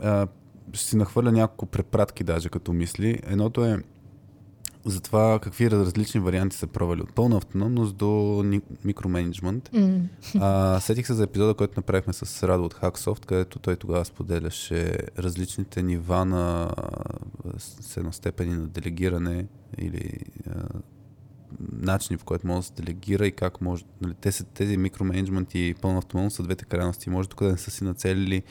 а, ще си нахвърля няколко препратки даже като мисли. Едното е за това какви различни варианти са пробвали. От пълна автономност до микроменеджмент. Mm. А, сетих се за епизода, който направихме с Радо от Hacksoft, където той тогава споделяше различните нива на с едно степени на делегиране или а, начини, по който може да се делегира и как може. Нали, те са тези микроменеджмент и пълна автономност са двете крайности. Може тук да не са си нацелили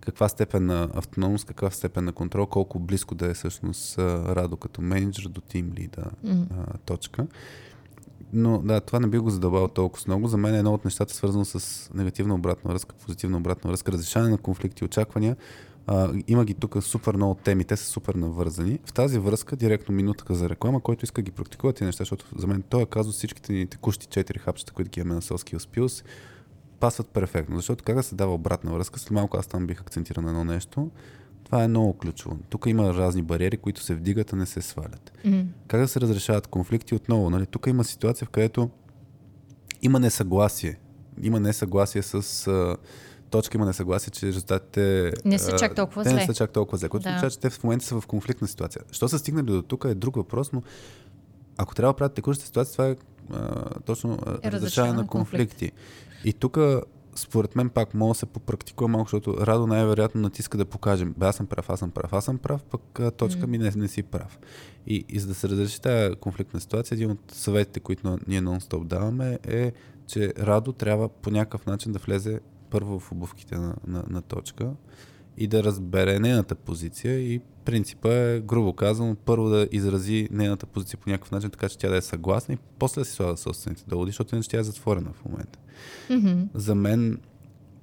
каква степен на автономност, каква степен на контрол, колко близко да е всъщност Радо като менеджер до тим лида mm. а, точка. Но да, това не би го задълбал толкова много. За мен е едно от нещата свързано с негативна обратна връзка, позитивна обратна връзка, разрешаване на конфликти и очаквания. А, има ги тук супер много теми, те са супер навързани. В тази връзка, директно минутка за реклама, който иска ги практикува тези неща, защото за мен той е казал всичките ни текущи четири хапчета, които ги имаме на Soul Skills пасват перфектно. Защото как да се дава обратна връзка, след малко аз там бих акцентирал на едно нещо, това е много ключово. Тук има разни бариери, които се вдигат, а не се свалят. Mm. Как да се разрешават конфликти отново? Нали? Тук има ситуация, в която има несъгласие. Има несъгласие с а, точка, има несъгласие, че резултатите... Не са чак толкова зле. не са чак толкова зле, което да. означава, че те в момента са в конфликтна ситуация. Що са стигнали до тук е друг въпрос, но ако трябва да правят текущата ситуация, това е а, точно е разрешаване на конфликти. Конфликт. И тук според мен пак мога да се попрактикува малко, защото Радо най-вероятно натиска да покажем, бе аз съм прав, аз съм прав, аз съм прав, пък точка ми не, не си прав. И, и за да се разреши тази конфликтна ситуация, един от съветите, които ние нон-стоп даваме е, че Радо трябва по някакъв начин да влезе първо в обувките на, на, на точка и да разбере нейната позиция и принципа е, грубо казано, първо да изрази нейната позиция по някакъв начин, така че тя да е съгласна и после да си слага собствените доводи, защото иначе тя е затворена в момента. Mm-hmm. За мен,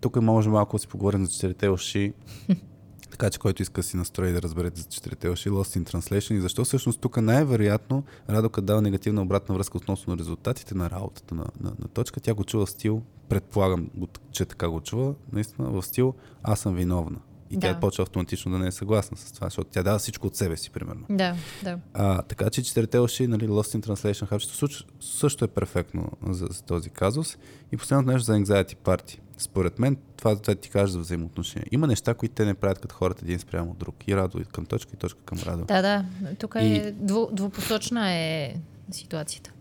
тук може малко да си поговорим за четирите уши, така че който иска да си настрои да разберете за четирите уши, Lost in Translation и защо всъщност тук най-вероятно Радока дава негативна обратна връзка относно резултатите на работата на, на, на точка. Тя го чува стил, предполагам, че така го чува, наистина в стил аз съм виновна. И да. тя почва автоматично да не е съгласна с това, защото тя дава всичко от себе си, примерно. Да, да. А, така че четирите уши, нали, Lost in Translation Hub също е перфектно за, за този казус. И последното нещо за Anxiety Party. Според мен, това, това ти кажа за взаимоотношения. Има неща, които те не правят като хората един спрямо от друг. И радо и към точка, и точка към радо. Да, да. Тук е и... дву, двупосочна е ситуацията.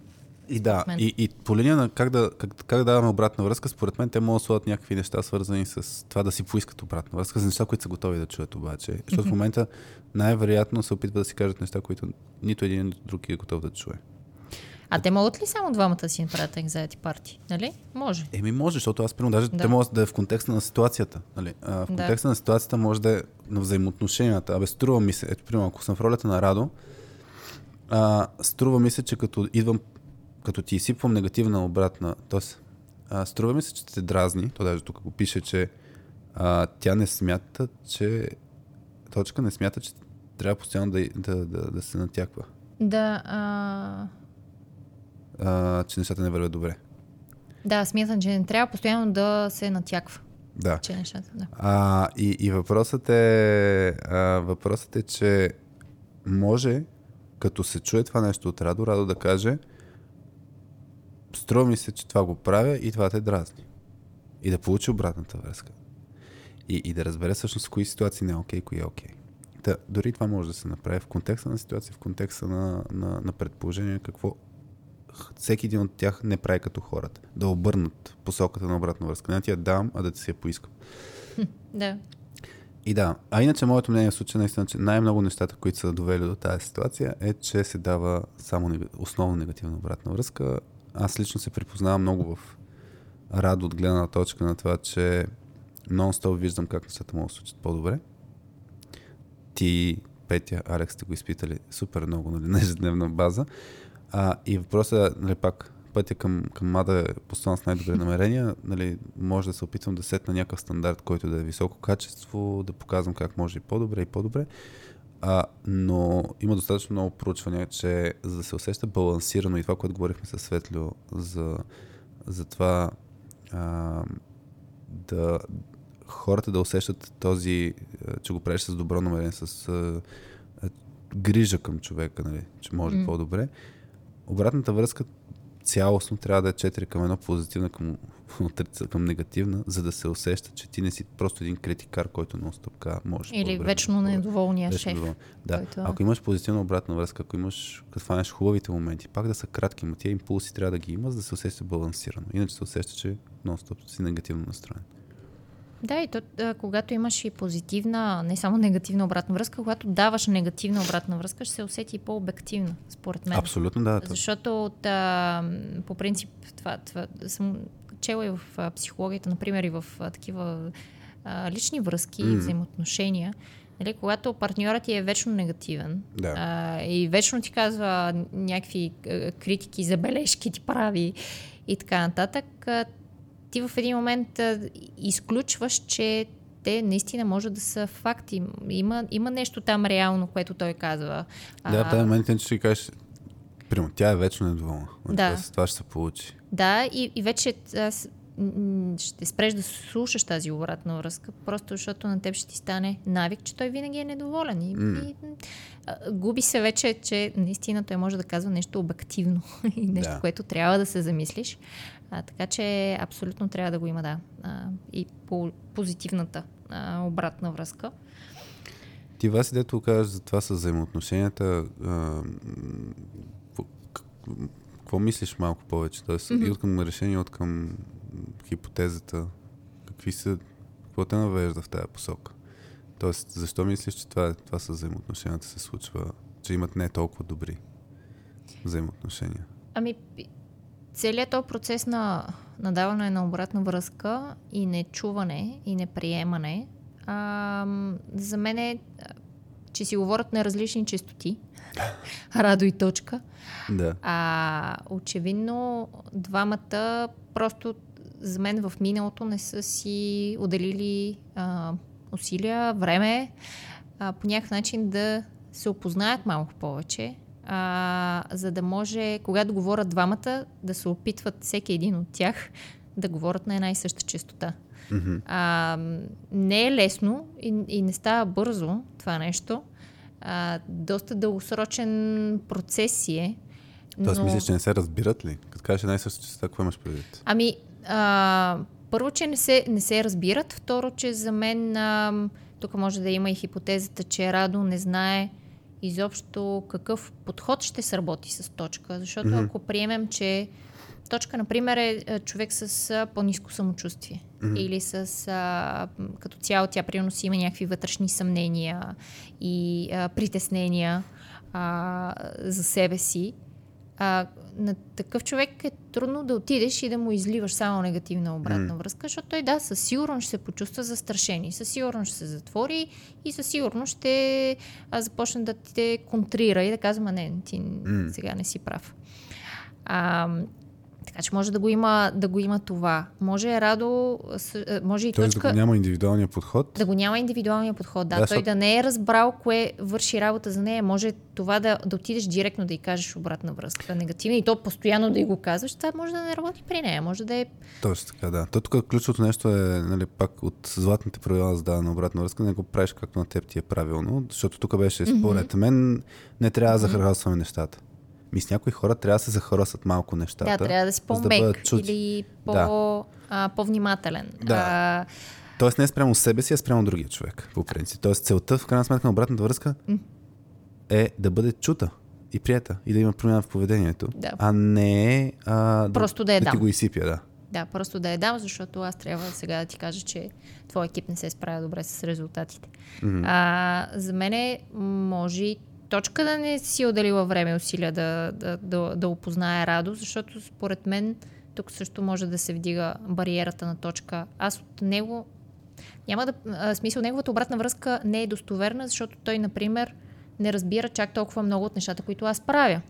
И да, и, и по линия на как да, как, как да даваме обратна връзка, според мен те могат да слагат някакви неща, свързани с това да си поискат обратна връзка, за неща, които са готови да чуят обаче. Защото mm-hmm. в момента най-вероятно се опитва да си кажат неща, които нито един, нито друг е готов да чуе. А те могат ли само двамата да си направят anxiety парти? Нали? Може. Еми може, защото аз примерно даже да. те могат да е в контекста на ситуацията. Нали? А, в контекста да. на ситуацията може да е на взаимоотношенията. Абе, струва ми се, ето примерно, ако съм в ролята на Радо, а, струва ми се, че като идвам като ти изсипвам негативна обратна, т.е. струва ми се, че те дразни, то даже тук го пише, че а, тя не смята, че точка не смята, че трябва постоянно да, да, да, да се натяква. Да. А... А, че нещата не вървят добре. Да, смятам, че не трябва постоянно да се натяква. Да. Че нещата, да. А, и, и въпросът е, а, въпросът е, че може, като се чуе това нещо от Радо, Радо да каже, струва ми се, че това го правя и това те дразни. И да получи обратната връзка. И, и да разбере всъщност в кои ситуации не е окей, okay, кои е окей. Okay. Да, дори това може да се направи в контекста на ситуация, в контекста на, на, на предположение какво всеки един от тях не прави като хората. Да обърнат посоката на обратна връзка. Не ти я дам, а да ти си я поискам. Да. И да, а иначе моето мнение в случая наистина, че най-много нещата, които са довели до тази ситуация е, че се дава само основно негативна обратна връзка, аз лично се припознавам много в радо от гледна точка на това, че нон-стоп виждам как нещата могат да случат по-добре. Ти, Петя, Алекс сте го изпитали супер много нали, на ежедневна база. А, и въпросът е, нали, пак, пътя към, към Мада е постоянно с най-добри намерения. Нали, може да се опитвам да сетна някакъв стандарт, който да е високо качество, да показвам как може и по-добре и по-добре. А, но има достатъчно много проучвания, че за да се усеща балансирано и това, което говорихме със Светлио за, за това а, да хората да усещат този, че го правиш с добро намерение, с а, грижа към човека, нали, че може mm. по-добре. Обратната връзка цялостно трябва да е 4 към едно позитивна към, към негативна, за да се усеща, че ти не си просто един критикар, който стъпка може. Или вечно недоволния шеф. Недоволен. Да. Който... Ако имаш позитивна обратна връзка, ако имаш, като хубавите моменти, пак да са кратки, но тия импулси трябва да ги има, за да се усеща балансирано. Иначе се усеща, че нон-стоп си негативно настроен. Да, и то, а, когато имаш и позитивна, не само негативна обратна връзка, когато даваш негативна обратна връзка, ще се усети и по-обективна, според мен. Абсолютно, да. то- Защото от, а, по принцип това, това съм чела и в а, психологията, например и в а, такива а, лични връзки Мгм. и взаимоотношения, нали, когато партньорът ти е вечно негативен Да. а, и вечно ти казва някакви а, критики, забележки ти прави и така нататък, а, ти в един момент а, изключваш, че те наистина може да са факти. Има, има нещо там реално, което той казва. Да, в А, този момент ще ти кажеш, примерно, тя е вечно недоволна. Да. Тоест, Това ще се получи. Да, и, и вече аз, ще спреш да слушаш тази обратна връзка, просто защото на теб ще ти стане навик, че той винаги е недоволен. И, М. и, а, губи се вече, че наистина той може да казва нещо обективно и нещо, Да. което трябва да се замислиш. А, така че абсолютно трябва да го има, да. А, и по позитивната а, обратна връзка. Ти, Васи, дето кажеш за това с взаимоотношенията, а, какво- мислиш малко повече? Тоест, Мгм. и от към решение, от към хипотезата. Какви са, какво те навежда в тази посока? Тоест, защо мислиш, че това, това с взаимоотношенията се случва, че имат не толкова добри взаимоотношения? Ами, целият този процес на, на даване на обратна връзка и нечуване и неприемане, а, за мен е, че си говорят на различни частоти. Радо и точка. Да. А очевидно двамата просто за мен в миналото не са си отделили а, усилия, време, а, по някакъв начин да се опознаят малко повече, а, за да може, когато говорят двамата, да се опитват всеки един от тях да говорят на една и съща частота. Мгм. А, не е лесно и, и не става бързо това нещо. А, доста дългосрочен процес е. Тоест, но- мислиш, че не се разбират ли? Като кажеш една и съща какво имаш предвид? Ами, а, първо, че не се, не се разбират. Второ, че за мен а, тук може да има и хипотезата, че Радо не знае изобщо какъв подход ще сработи с точка. Защото Мгм. ако приемем, че точка, например, е а, човек с по-низко самочувствие Мгм. или с а, като цяло тя примерно си има някакви вътрешни съмнения и а, притеснения а, за себе си, а, на такъв човек е трудно да отидеш и да му изливаш само негативна обратна М. връзка, защото той да, със сигурност ще се почувства застрашен и със сигурност ще се затвори и със сигурност ще а, започне да те контрира и да казва, «Ма не, ти М. сега не си прав. А, че може да го има, да го има това. Може Радо, а, може и Тоест, точка да го няма индивидуалния подход. да го няма индивидуалния подход. Да, Да, той защото- да не е разбрал кое върши работа за нея. Може това да, да отидеш директно да й кажеш обратна връзка, негативна и то постоянно да й го казваш. Това може да не работи при нея. Може да е... Точно така, да. То тук ключовото нещо е, нали, пак от златните правила за даване на обратна връзка, не го правиш както на теб ти е правилно, защото тук беше, според мен, не трябва да захаросваме нещата. Ми с някои хора трябва да се захаросват малко нещата. Да, трябва да си да по-мек чути. или по, Да. а, по-внимателен. Да. А, Тоест не е спрямо себе си, а спрямо другия човек, по принцип. Тоест целта, в крайна сметка, на обратната връзка е да бъде чута и прията и да има промяна в поведението, Да. а не е а, Просто да да ти дам. го изсипя, да. да, просто да я дам, защото аз трябва сега да ти кажа, че твой екип не се справя добре с резултатите. Мгм. А, за мен е, може точка да не си отделила време и усилия да, да, да, да опознае Радо, защото според мен тук също може да се вдига бариерата на точка. Аз от него няма да... А, смисъл, неговата обратна връзка не е достоверна, защото той, например, не разбира чак толкова много от нещата, които аз правя.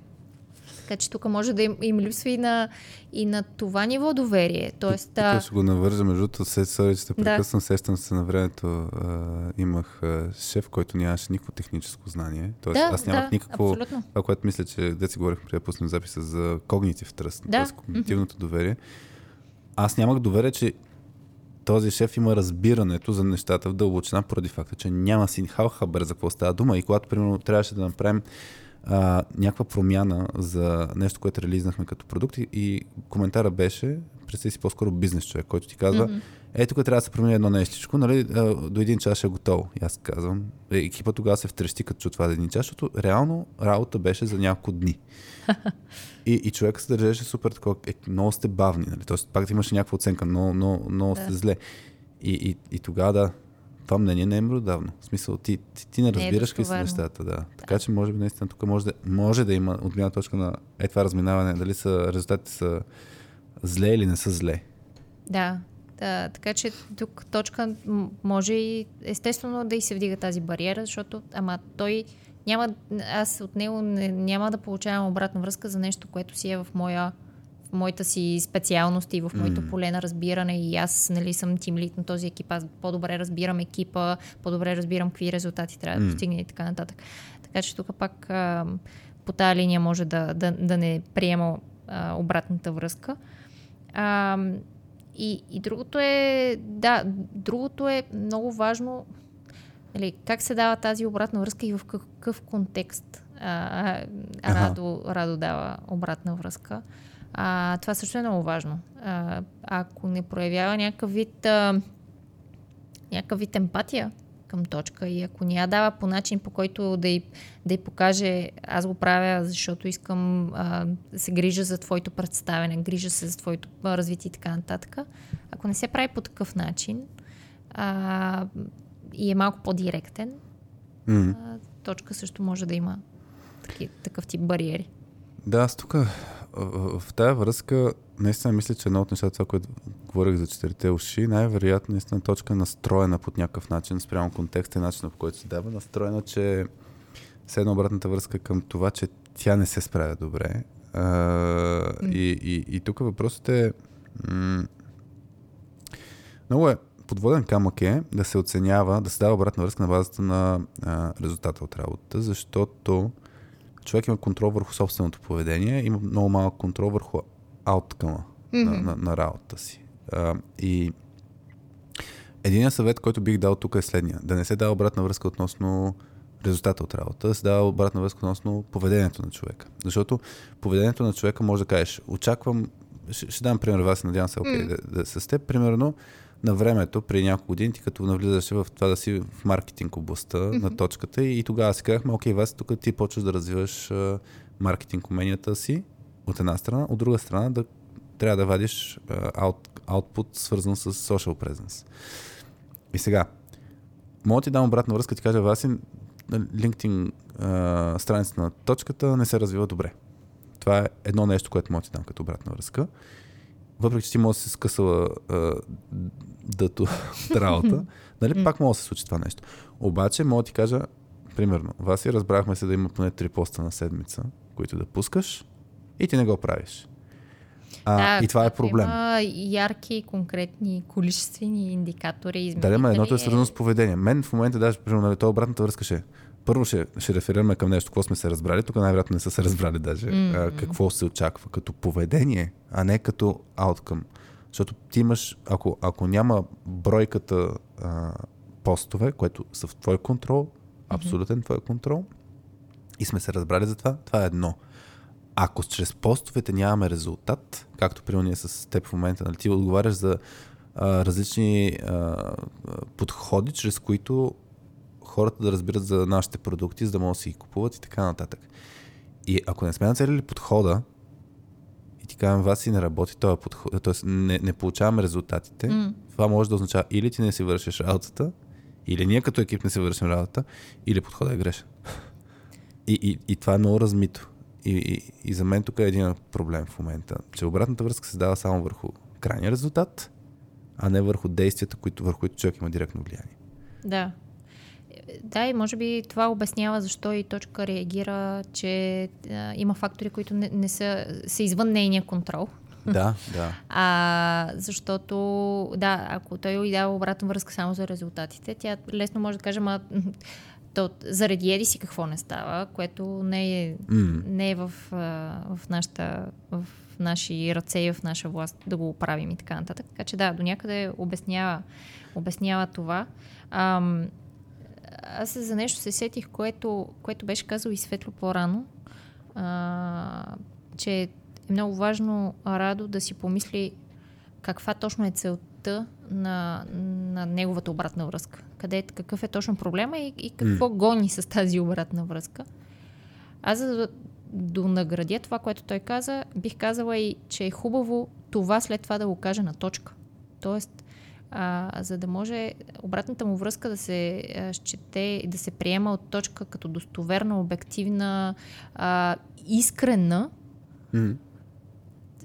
Така че тук може да им, им липсва и на, и на това ниво доверие. Тоест, Тук а, ще го навържа, между другото, се сори, те Да. сещам се на времето. А, имах а, шеф, който нямаше никакво техническо знание. Тоест, да, аз нямах да, никакво. абсолютно. Това, което мисля, че де си говорихме преди да пуснем записа за когнитив тръст, Да. т.е. когнитивното доверие. Аз нямах доверие, че този шеф има разбирането за нещата в дълбочина, поради факта, че няма си хал хабер за какво става дума. И когато, примерно, трябваше да направим а, някаква промяна за нещо, което релизнахме като продукт и, и коментара беше, представи си по-скоро бизнес човек, който ти казва, Мгм. е, тук трябва да се промени едно нещичко, нали, до един час ще е готово. И аз казвам, е, екипа тогава се втрещи като чу това за един час, защото реално работа беше за няколко дни. И, и човек се държеше супер такова, е, много сте бавни, нали? Тоест пак имаше някаква оценка, много, много Да. сте зле. И, и, и тогава да, това мнение не е мродавно. В смисъл, ти, ти, ти не е разбираш какви са нещата, да. Така че, може би, наистина, тук може да, може да има от гледна точка на е това разминаване, дали са, резултатите са зле или не са зле. Да, да, така че тук точка може и естествено да и се вдига тази бариера, защото ама той няма, аз от него не, няма да получавам обратна връзка за нещо, което си е в моя моята си специалност и в моето М. поле на разбиране и аз нали, съм тимлит на този екип, аз по-добре разбирам екипа, по-добре разбирам какви резултати трябва да М. постигне и така нататък. Така че тук пак а, по тази линия може да, да, да не приема а, обратната връзка. А, и, и другото е, да, другото е много важно, нали, как се дава тази обратна връзка и в какъв контекст а. Радо, Радо дава обратна връзка. А, това също е много важно. А, ако не проявява някакъв вид, а, някакъв вид емпатия към точка и ако не я дава по начин, по който да й, да й покаже аз го правя, защото искам а, да се грижа за твоето представяне, грижа се за твоето развитие и така нататък. Ако не се прави по такъв начин а, и е малко по-директен, М. а, точка също може да има таки, такъв тип бариери. Да, аз тук в, тази връзка наистина мисля, че едно от нещата, което говорих за четирите уши, най-вероятно наистина точка настроена по някакъв начин, спрямо контекста и начина по който се дава, настроена, че все едно обратната връзка към това, че тя не се справя добре. А, и, и, и тук въпросът е м- много е подводен камък е да се оценява, да се дава обратна връзка на базата на а, резултата от работата, защото човек има контрол върху собственото поведение, има много малък контрол върху ауткъма mm-hmm. на, на, на работата си. А, и единият съвет, който бих дал тук е следния. Да не се дава обратна връзка относно резултата от работа, да се дава обратна връзка относно поведението на човека. Защото поведението на човека може да кажеш, очаквам, ще, ще дам пример вас, надявам се, окей, okay, да, да с теб, примерно, на времето, при няколко години, ти като навлизаше в това да си в маркетинг областта mm-hmm. на точката и, и тогава си казахме, окей, вас тук ти почваш да развиваш а, маркетинг уменията си от една страна, от друга страна да трябва да вадиш а, аут, свързан с social presence. И сега, мога ти дам обратна връзка, ти кажа, Васи, LinkedIn а, страницата на точката не се развива добре. Това е едно нещо, което мога ти дам като обратна връзка. Въпреки, че ти може да се скъсала а, дъто от работа, нали, пак може да се случи това нещо. Обаче, мога да ти кажа, примерно, Васи, разбрахме се да има поне три поста на седмица, които да пускаш и ти не го правиш. А, да, и това е проблем. Има ярки, конкретни, количествени индикатори. Да, да, ма едното е свързано с поведение. Мен в момента даже, примерно, нали, то обратната връзка ще е. Първо ще, ще реферираме към нещо, какво сме се разбрали. Тук най-вероятно не са се разбрали даже. Mm-hmm. А, какво се очаква като поведение, а не като outcome. Защото ти имаш, ако, ако няма бройката а, постове, които са в твой контрол, абсолютен mm-hmm. твой контрол, и сме се разбрали за това, това е едно. Ако чрез постовете нямаме резултат, както при ние с теб в момента, нали, ти отговаряш за а, различни а, подходи, чрез които хората да разбират за нашите продукти, за да могат да си ги купуват и така нататък. И ако не сме нацелили подхода, и ти казвам, вас си не работи този подход, т.е. Не, не получаваме резултатите, mm. това може да означава или ти не си вършиш работата, или ние като екип не си вършим работата, или подходът е грешен. И, и, и това е много размито. И, и, и за мен тук е един проблем в момента, че обратната връзка се дава само върху крайния резултат, а не върху действията, които, върху които човек има директно влияние. Да. Да, и може би това обяснява защо и точка реагира, че а, има фактори, които не, не са, са извън нейния контрол. Да, да. А, защото, да, ако той дава обратна връзка само за резултатите, тя лесно може да каже, ма то, заради еди си какво не става, което не е, mm. не е в, в, нашата, в наши ръце и в наша власт да го оправим и така нататък. Така че да, до някъде обяснява, обяснява това. Ам, аз за нещо се сетих, което, което беше казал и Светло по-рано, а, че е много важно Радо да си помисли каква точно е целта на, на неговата обратна връзка. Къде, какъв е точно проблема и, и какво mm. гони с тази обратна връзка. Аз за да донаградя това, което той каза, бих казала и, че е хубаво това след това да го каже на точка. Тоест, а, за да може обратната му връзка да се а, счете, да се приема от точка като достоверна, обективна, а, искрена. М.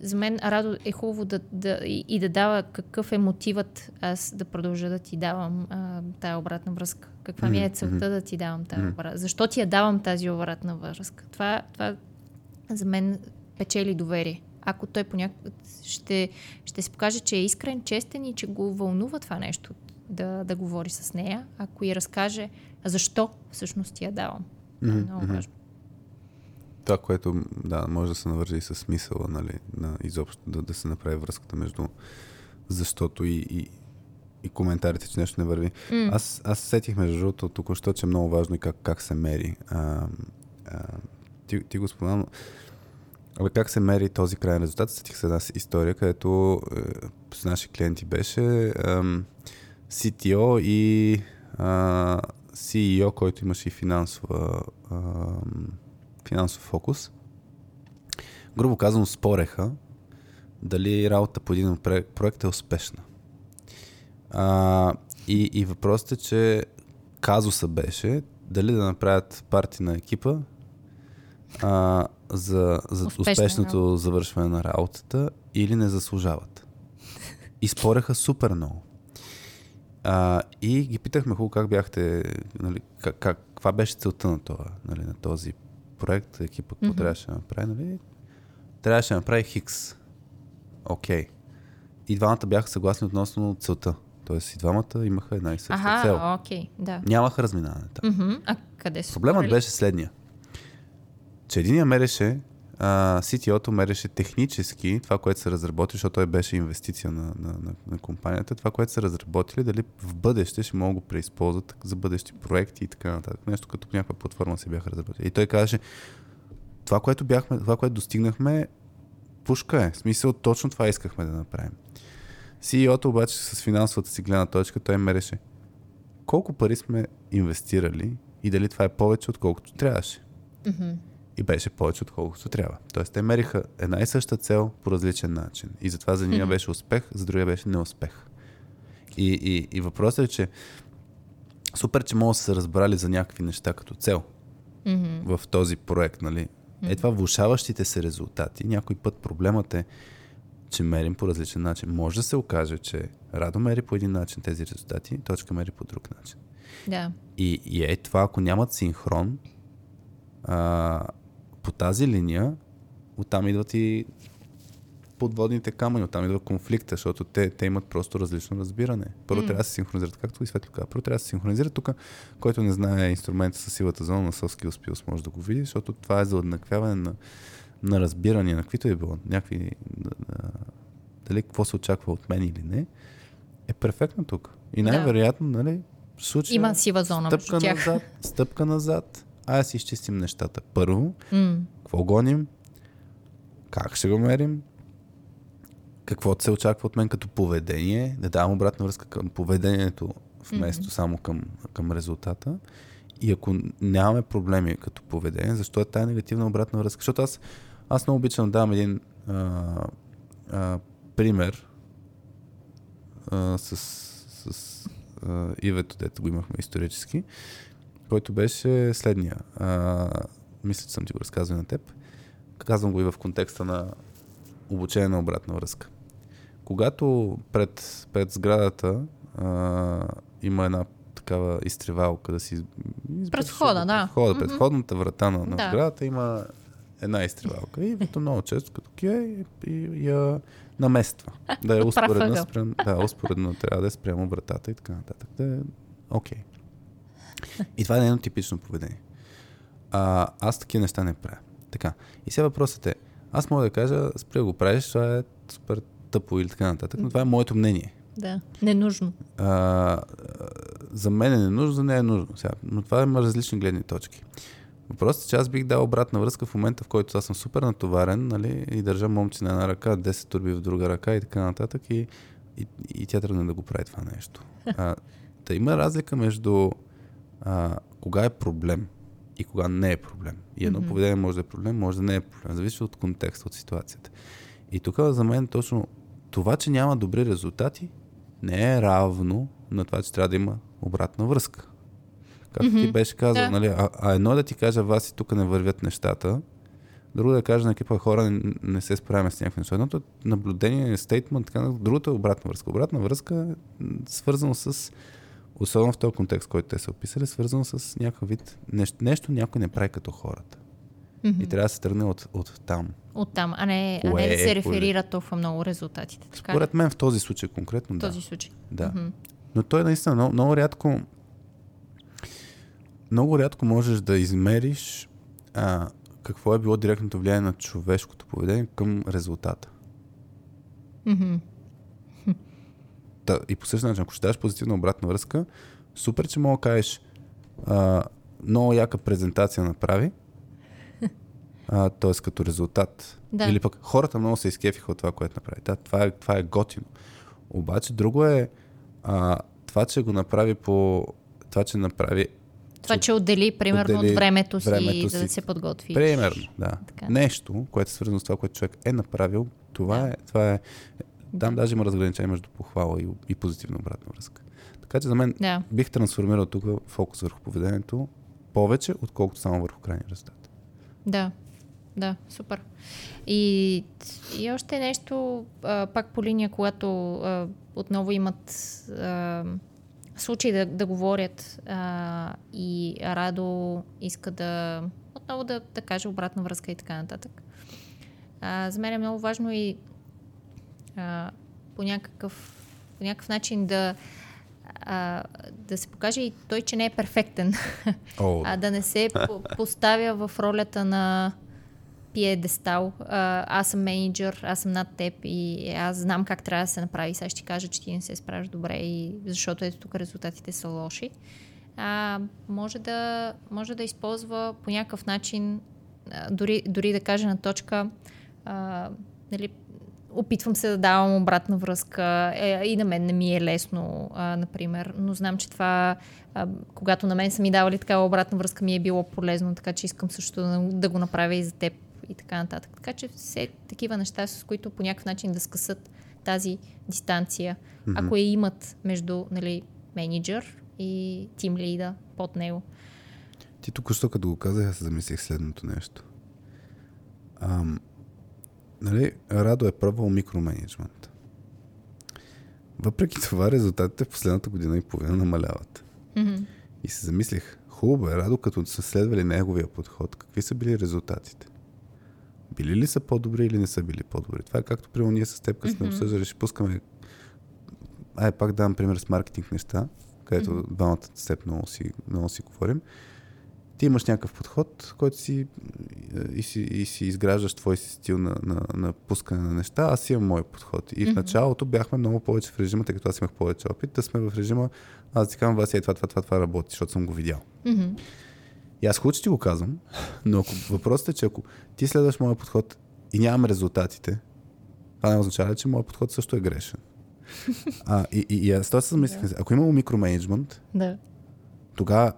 За мен Радо е хубаво да, да, и, да дава какъв е мотивът аз да продължа да ти давам а, тая обратна връзка. Каква ми е целта да ти давам Мгм. обратна Защо ти я давам тази обратна връзка? Това, това за мен печели доверие. Ако той понякога ще, ще се покаже, че е искрен, честен и че го вълнува това нещо да, да говори с нея, ако и разкаже защо всъщност ти я давам. Мгм, много важно. Това, което да, може да се навържи и с смисъла, нали, на изобщо да, да се направи връзката между защото и, и, и коментарите, че нещо не върви. М. Аз, аз сетих между другото току-що, че е много важно и как, как се мери. А, а, ти, ти го спомена, но Абе, как се мери този крайен резултат? Сетих се една история, където е, с наши клиенти беше ем, CTO и а, CEO, който имаше и финансова, ам, финансов фокус. Грубо казано, спореха дали работа по един проект е успешна. А, и, и въпросът е, че казуса беше дали да направят парти на екипа а, за, за Успешна успешното завършване на работата или не заслужават. И спореха супер много. А, и ги питахме хубаво как бяхте, нали, как, как, каква беше целта на, това, нали, на този проект, какво Мгм. трябваше да направи, нали? Трябваше да направи Хикс. Окей. И двамата бяха съгласни относно целта. Тоест и двамата имаха една и съща цел. Аха, окей, да. Нямаха разминаване там. Мгм. А къде са? Проблемът спорили? беше следния. Че единия мереше, CTO-то мереше технически това, което са разработили, защото той беше инвестиция на, на, на, на компанията, това, което са разработили, дали в бъдеще ще могат да преизползват за бъдещи проекти и така нататък. Нещо като някаква платформа се бяха разработили. И той казаше, това, което бяхме, това, което достигнахме, пушка е. В смисъл, точно това искахме да направим. CEO-то обаче с финансовата си гледна точка, той мереше колко пари сме инвестирали и дали това е повече, отколкото трябваше. Мгм. И беше повече, отколкото трябва. Тоест, те мериха една и съща цел по различен начин. И затова за нея беше успех, за другия беше неуспех. И, и, и въпросът е, че супер, че могат да са се разбрали за някакви неща като цел Мгм. в този проект, нали? Е това влушаващите се резултати. Някой път проблемът е, че мерим по различен начин. Може да се окаже, че Радо мери по един начин тези резултати, точка мери по друг начин. Да. И, и е това, ако нямат синхрон, а, по тази линия, оттам идват и подводните камъни, оттам идва конфликта, защото те, те имат просто различно разбиране. Първо М. трябва да се синхронизират, както и Светло каза. Първо трябва да се синхронизират тук, който не знае инструмента с силата зона на Skills Pills, може да го види, защото това е за уеднаквяване на, на разбирания, на каквито е било, някакви, дали какво се очаква от мен или не, е перфектно тук. И най-вероятно, нали, в случая, Има сива зона стъпка тях. назад, стъпка назад, а да си изчистим нещата. Първо, М. какво гоним, как ще го мерим, какво се очаква от мен като поведение, да давам обратна връзка към поведението, вместо Мгм. само към, към резултата. И ако нямаме проблеми като поведение, защо е тая негативна обратна връзка? Защото аз, аз много обичам да давам един а, а, пример а, с, с а, Ивето, дето го имахме исторически, който беше следния. А, мисля, че съм ти го разказвал на теб. Казвам го и в контекста на обучение на обратна връзка. Когато пред, пред сградата а, има една такава изтривалка да си... Пред входа, да. Входа, пред входната врата на, на Да. сградата има една изтривалка. И Вито много често като кие и, я намества. Да е ъгъл. спрям, да, успоредно трябва да е спрямо вратата и така нататък. Да е окей. И това е едно типично поведение. А, аз такива неща не правя. Така. И сега въпросът е, аз мога да кажа, спри да го правиш, това е супер тъпо или така нататък, но това е моето мнение. Да. Ненужно. А, за мен е ненужно, за нея е нужно. Сега, но това има различни гледни точки. Въпросът е, че аз бих дал обратна връзка в момента, в който аз съм супер натоварен нали, и държа момче на една ръка, 10 турби в друга ръка и така нататък и, и, и тя тръгне да го прави това нещо. А, да има разлика между а, кога е проблем и кога не е проблем. И едно Мгм. поведение може да е проблем, може да не е проблем. Зависи от контекста, от ситуацията. И тук за мен точно това, че няма добри резултати, не е равно на това, че трябва да има обратна връзка. Както mm-hmm. ти беше казал, Да. нали? А, а едно е да ти кажа, вас и тук не вървят нещата, друго да кажа на екипа хора не, не се справяме с някакви неща. Едното е наблюдение, стейтмент, така, другото е обратна връзка. Обратна връзка е свързано с, особено в този контекст, който те са описали, свързано с някакъв вид нещо, нещо някой не прави като хората. Мгм. И трябва да се тръгне от, от там. Оттам, а не, а не да е, се кое? реферират толкова много резултатите. Така? Според мен в този случай конкретно, в да. този случай. Да. Мгм. Но той наистина много, много рядко много рядко можеш да измериш а, какво е било директното влияние на човешкото поведение към резултата. Мгм. Та, и по същия начин, ако ще даш позитивна обратна връзка, супер, че мога да кажеш а, много яка презентация направи, а, т.е. като резултат. Да. Или пък хората много се изкефиха от това, което направи. Да, това, е, това е готино. Обаче друго е а, това, че го направи по... Това, че направи Това, че отдели примерно Отдели от времето си, времето за да си. се подготви. Примерно, да. Така. Нещо, което е свързано с това, което човек е направил, това Да. е, това е там Да. даже има разграничение между похвала и, и позитивна обратна връзка. Така че за мен Да. бих трансформирал тук фокус върху поведението повече, отколкото само върху крайния резултат. Да, да, супер. И, и още нещо, а, пак по линия, когато а, отново имат а, случаи да, да говорят а, и Радо иска да отново да, да каже обратна връзка и така нататък. А, за мен е много важно и а, по, някакъв, по някакъв начин да, а, да се покаже и той, че не е перфектен. О, а да не се по- поставя в ролята на пиедестал. А, аз съм менеджер, аз съм над теб и аз знам как трябва да се направи. Сега ще ти кажа, че ти не се справиш добре, и защото ето тук резултатите са лоши. А, може, да, може да използва по някакъв начин, а, дори, дори да каже на точка, а, нали, опитвам се да давам обратна връзка. Е, и на мен не ми е лесно, а, например, но знам, че това, а, когато на мен са ми давали такава обратна връзка, ми е било полезно, така че искам също да, да го направя и за теб и така нататък. Така че все такива неща, с които по някакъв начин да скъсат тази дистанция, mm-hmm. ако я имат между нали, менеджер и тим лида под него. ти току-що като го казах, аз замислих следното нещо. Ам, нали, Радо е пробвал микроменеджмент. Въпреки това, резултатите в последната година и половина намаляват. Mm-hmm. И се замислих, хубаво е, Радо, като са следвали неговия подход, какви са били резултатите? Били ли са по-добри или не са били по-добри? Това е както при ние с теб, като сме Мгм. обсъждали, ще пускаме... Ай, пак давам пример с маркетинг неща, където Мгм. двамата с теб много си, много си говорим. Ти имаш някакъв подход, който си и, си и си изграждаш твой си стил на, на, на пускане на неща, аз имам мой подход. И в Мгм. началото бяхме много повече в режима, тъй като аз имах повече опит, да сме в режима, аз ти казвам, Вася, е това, това, това, това работи, защото съм го видял. Mm-hmm. И аз хубаво, че ти го казвам, но ако, въпросът е, че ако ти следваш моя подход и нямаме резултатите, това не означава, че моят подход също е грешен. А, и, и, и аз това се замислих. Ако имало микроменеджмент, Да. тогава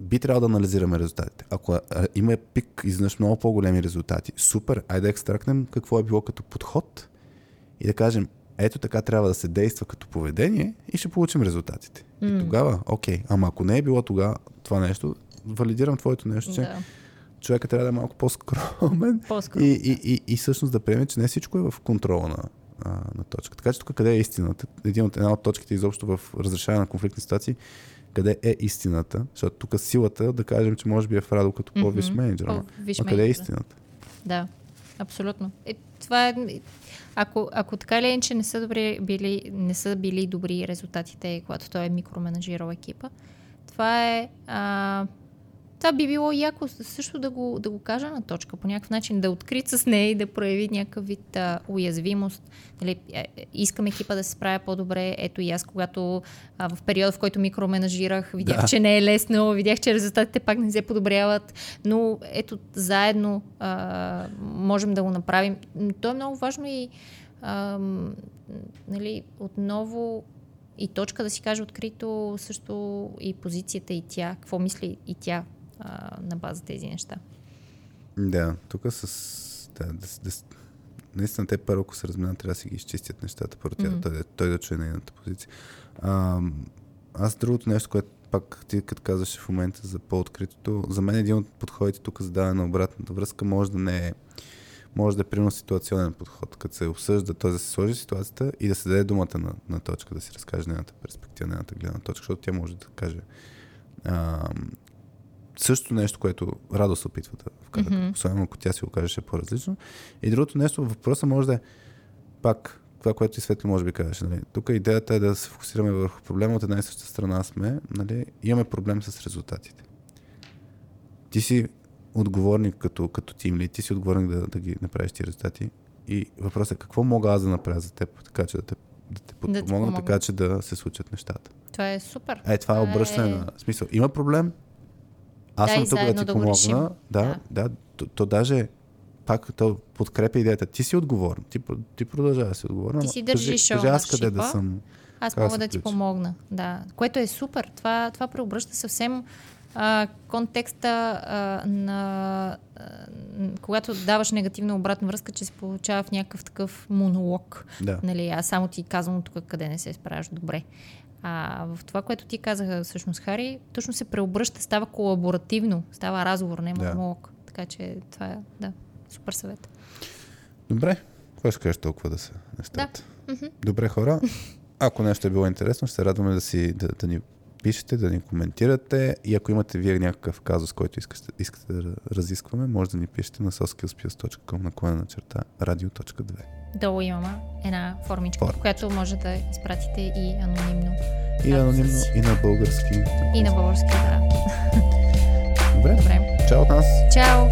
би трябвало да анализираме резултатите. Ако има пик, изведнъж много по-големи резултати, супер, айде да екстрактнем какво е било като подход и да кажем, ето така трябва да се действа като поведение и ще получим резултатите. И М. тогава, окей, ама ако не е било тогава това нещо, валидирам твоето нещо, че да. човека трябва да е малко по-скромен По-скоро. и, и, и, и всъщност да приеме, че не всичко е в контрола на, а, на точка. Така че тук къде е истината? Един от, една от точките изобщо в разрешаване на конфликтни ситуации, къде е истината? Защото тук силата да кажем, че може би е в Радо като по-виш Мгм. менеджер. ама- По-висш ама къде е истината? Да, абсолютно. Е, това е, ако, ако така или иначе не са, добри, били, не са били добри резултатите, когато той е микроменеджирал екипа, това е... А, това би било яко също да го, да го кажа на точка, по някакъв начин, да е открит с нея и да прояви някакъв вид а, уязвимост. Нали, е, е, искам екипа да се справя по-добре. Ето и аз, когато а, в периода, в който микроменажирах, видях, Да. че не е лесно, видях, че резултатите пак не се подобряват, но ето заедно а, можем да го направим. То е много важно и а, нали, отново и точка да си каже открито също и позицията и тя, какво мисли и тя а, на база тези неща. Да, тук с... Да, да, да, наистина те първо, ако се разминат, трябва да си ги изчистят нещата, първо Мгм. той, да- той да чуе нейната позиция. А, аз другото нещо, което пак ти като казваш в момента за по-откритото, за мен един от подходите тук за даване на обратната връзка може да не е може да е примерно ситуационен подход, като се обсъжда, т.е. да се сложи ситуацията и да се даде думата на, на точка, да си разкаже нейната перспектива, нейната гледна точка, защото тя може да каже а, също нещо, което Радо се опитва да вкара, Мгм. mm-hmm. особено ако тя си го каже ще е по-различно. И другото нещо, въпросът може да е пак това, което и Светли може би кажеш. Нали? Тук идеята е да се фокусираме върху проблема. От една и съща страна сме, нали? имаме проблем с резултатите. Ти си отговорник като, като тим ли, ти си отговорник да, да ги направиш ти резултати. И въпросът е какво мога аз да направя за теб, така че да те, да те подпомогна, помогна. така че да се случат нещата. Това е супер. Е, това е Това обръщане е- на смисъл. Има проблем. Аз Да, съм тук да ти да помогна. решим. Да, да. То, то даже пак то подкрепя идеята. Ти си отговорен. Ти, ти продължава да си отговорен. Ти си кажи, държиш кажи аз къде да съм. Аз да мога да ти включи? помогна. Да. Което е супер. Това, това преобръща съвсем а, контекста а, на а, когато даваш негативна обратна връзка, че се получава в някакъв такъв монолог. Да. Нали, аз само ти казвам тук къде не се справяш добре. А в това, което ти казаха всъщност, Хари, точно се преобръща, става колаборативно, става разговор, не Да. монолог. Така че това е, да, супер съвет. Добре. Какво ще кажеш толкова да са нещата? Добре, хора. Ако нещо е било интересно, ще се радваме да, си, да, да ни пишете, да ни коментирате и ако имате вие някакъв казус, който искате, искате да разискваме, може да ни пишете на soskillspills.com на на черта radio.2. Долу имаме една формичка, в която може да изпратите и анонимно. И анонимно, с- и на български. И на български, да. Добре. Добре. Чао от нас! Чао!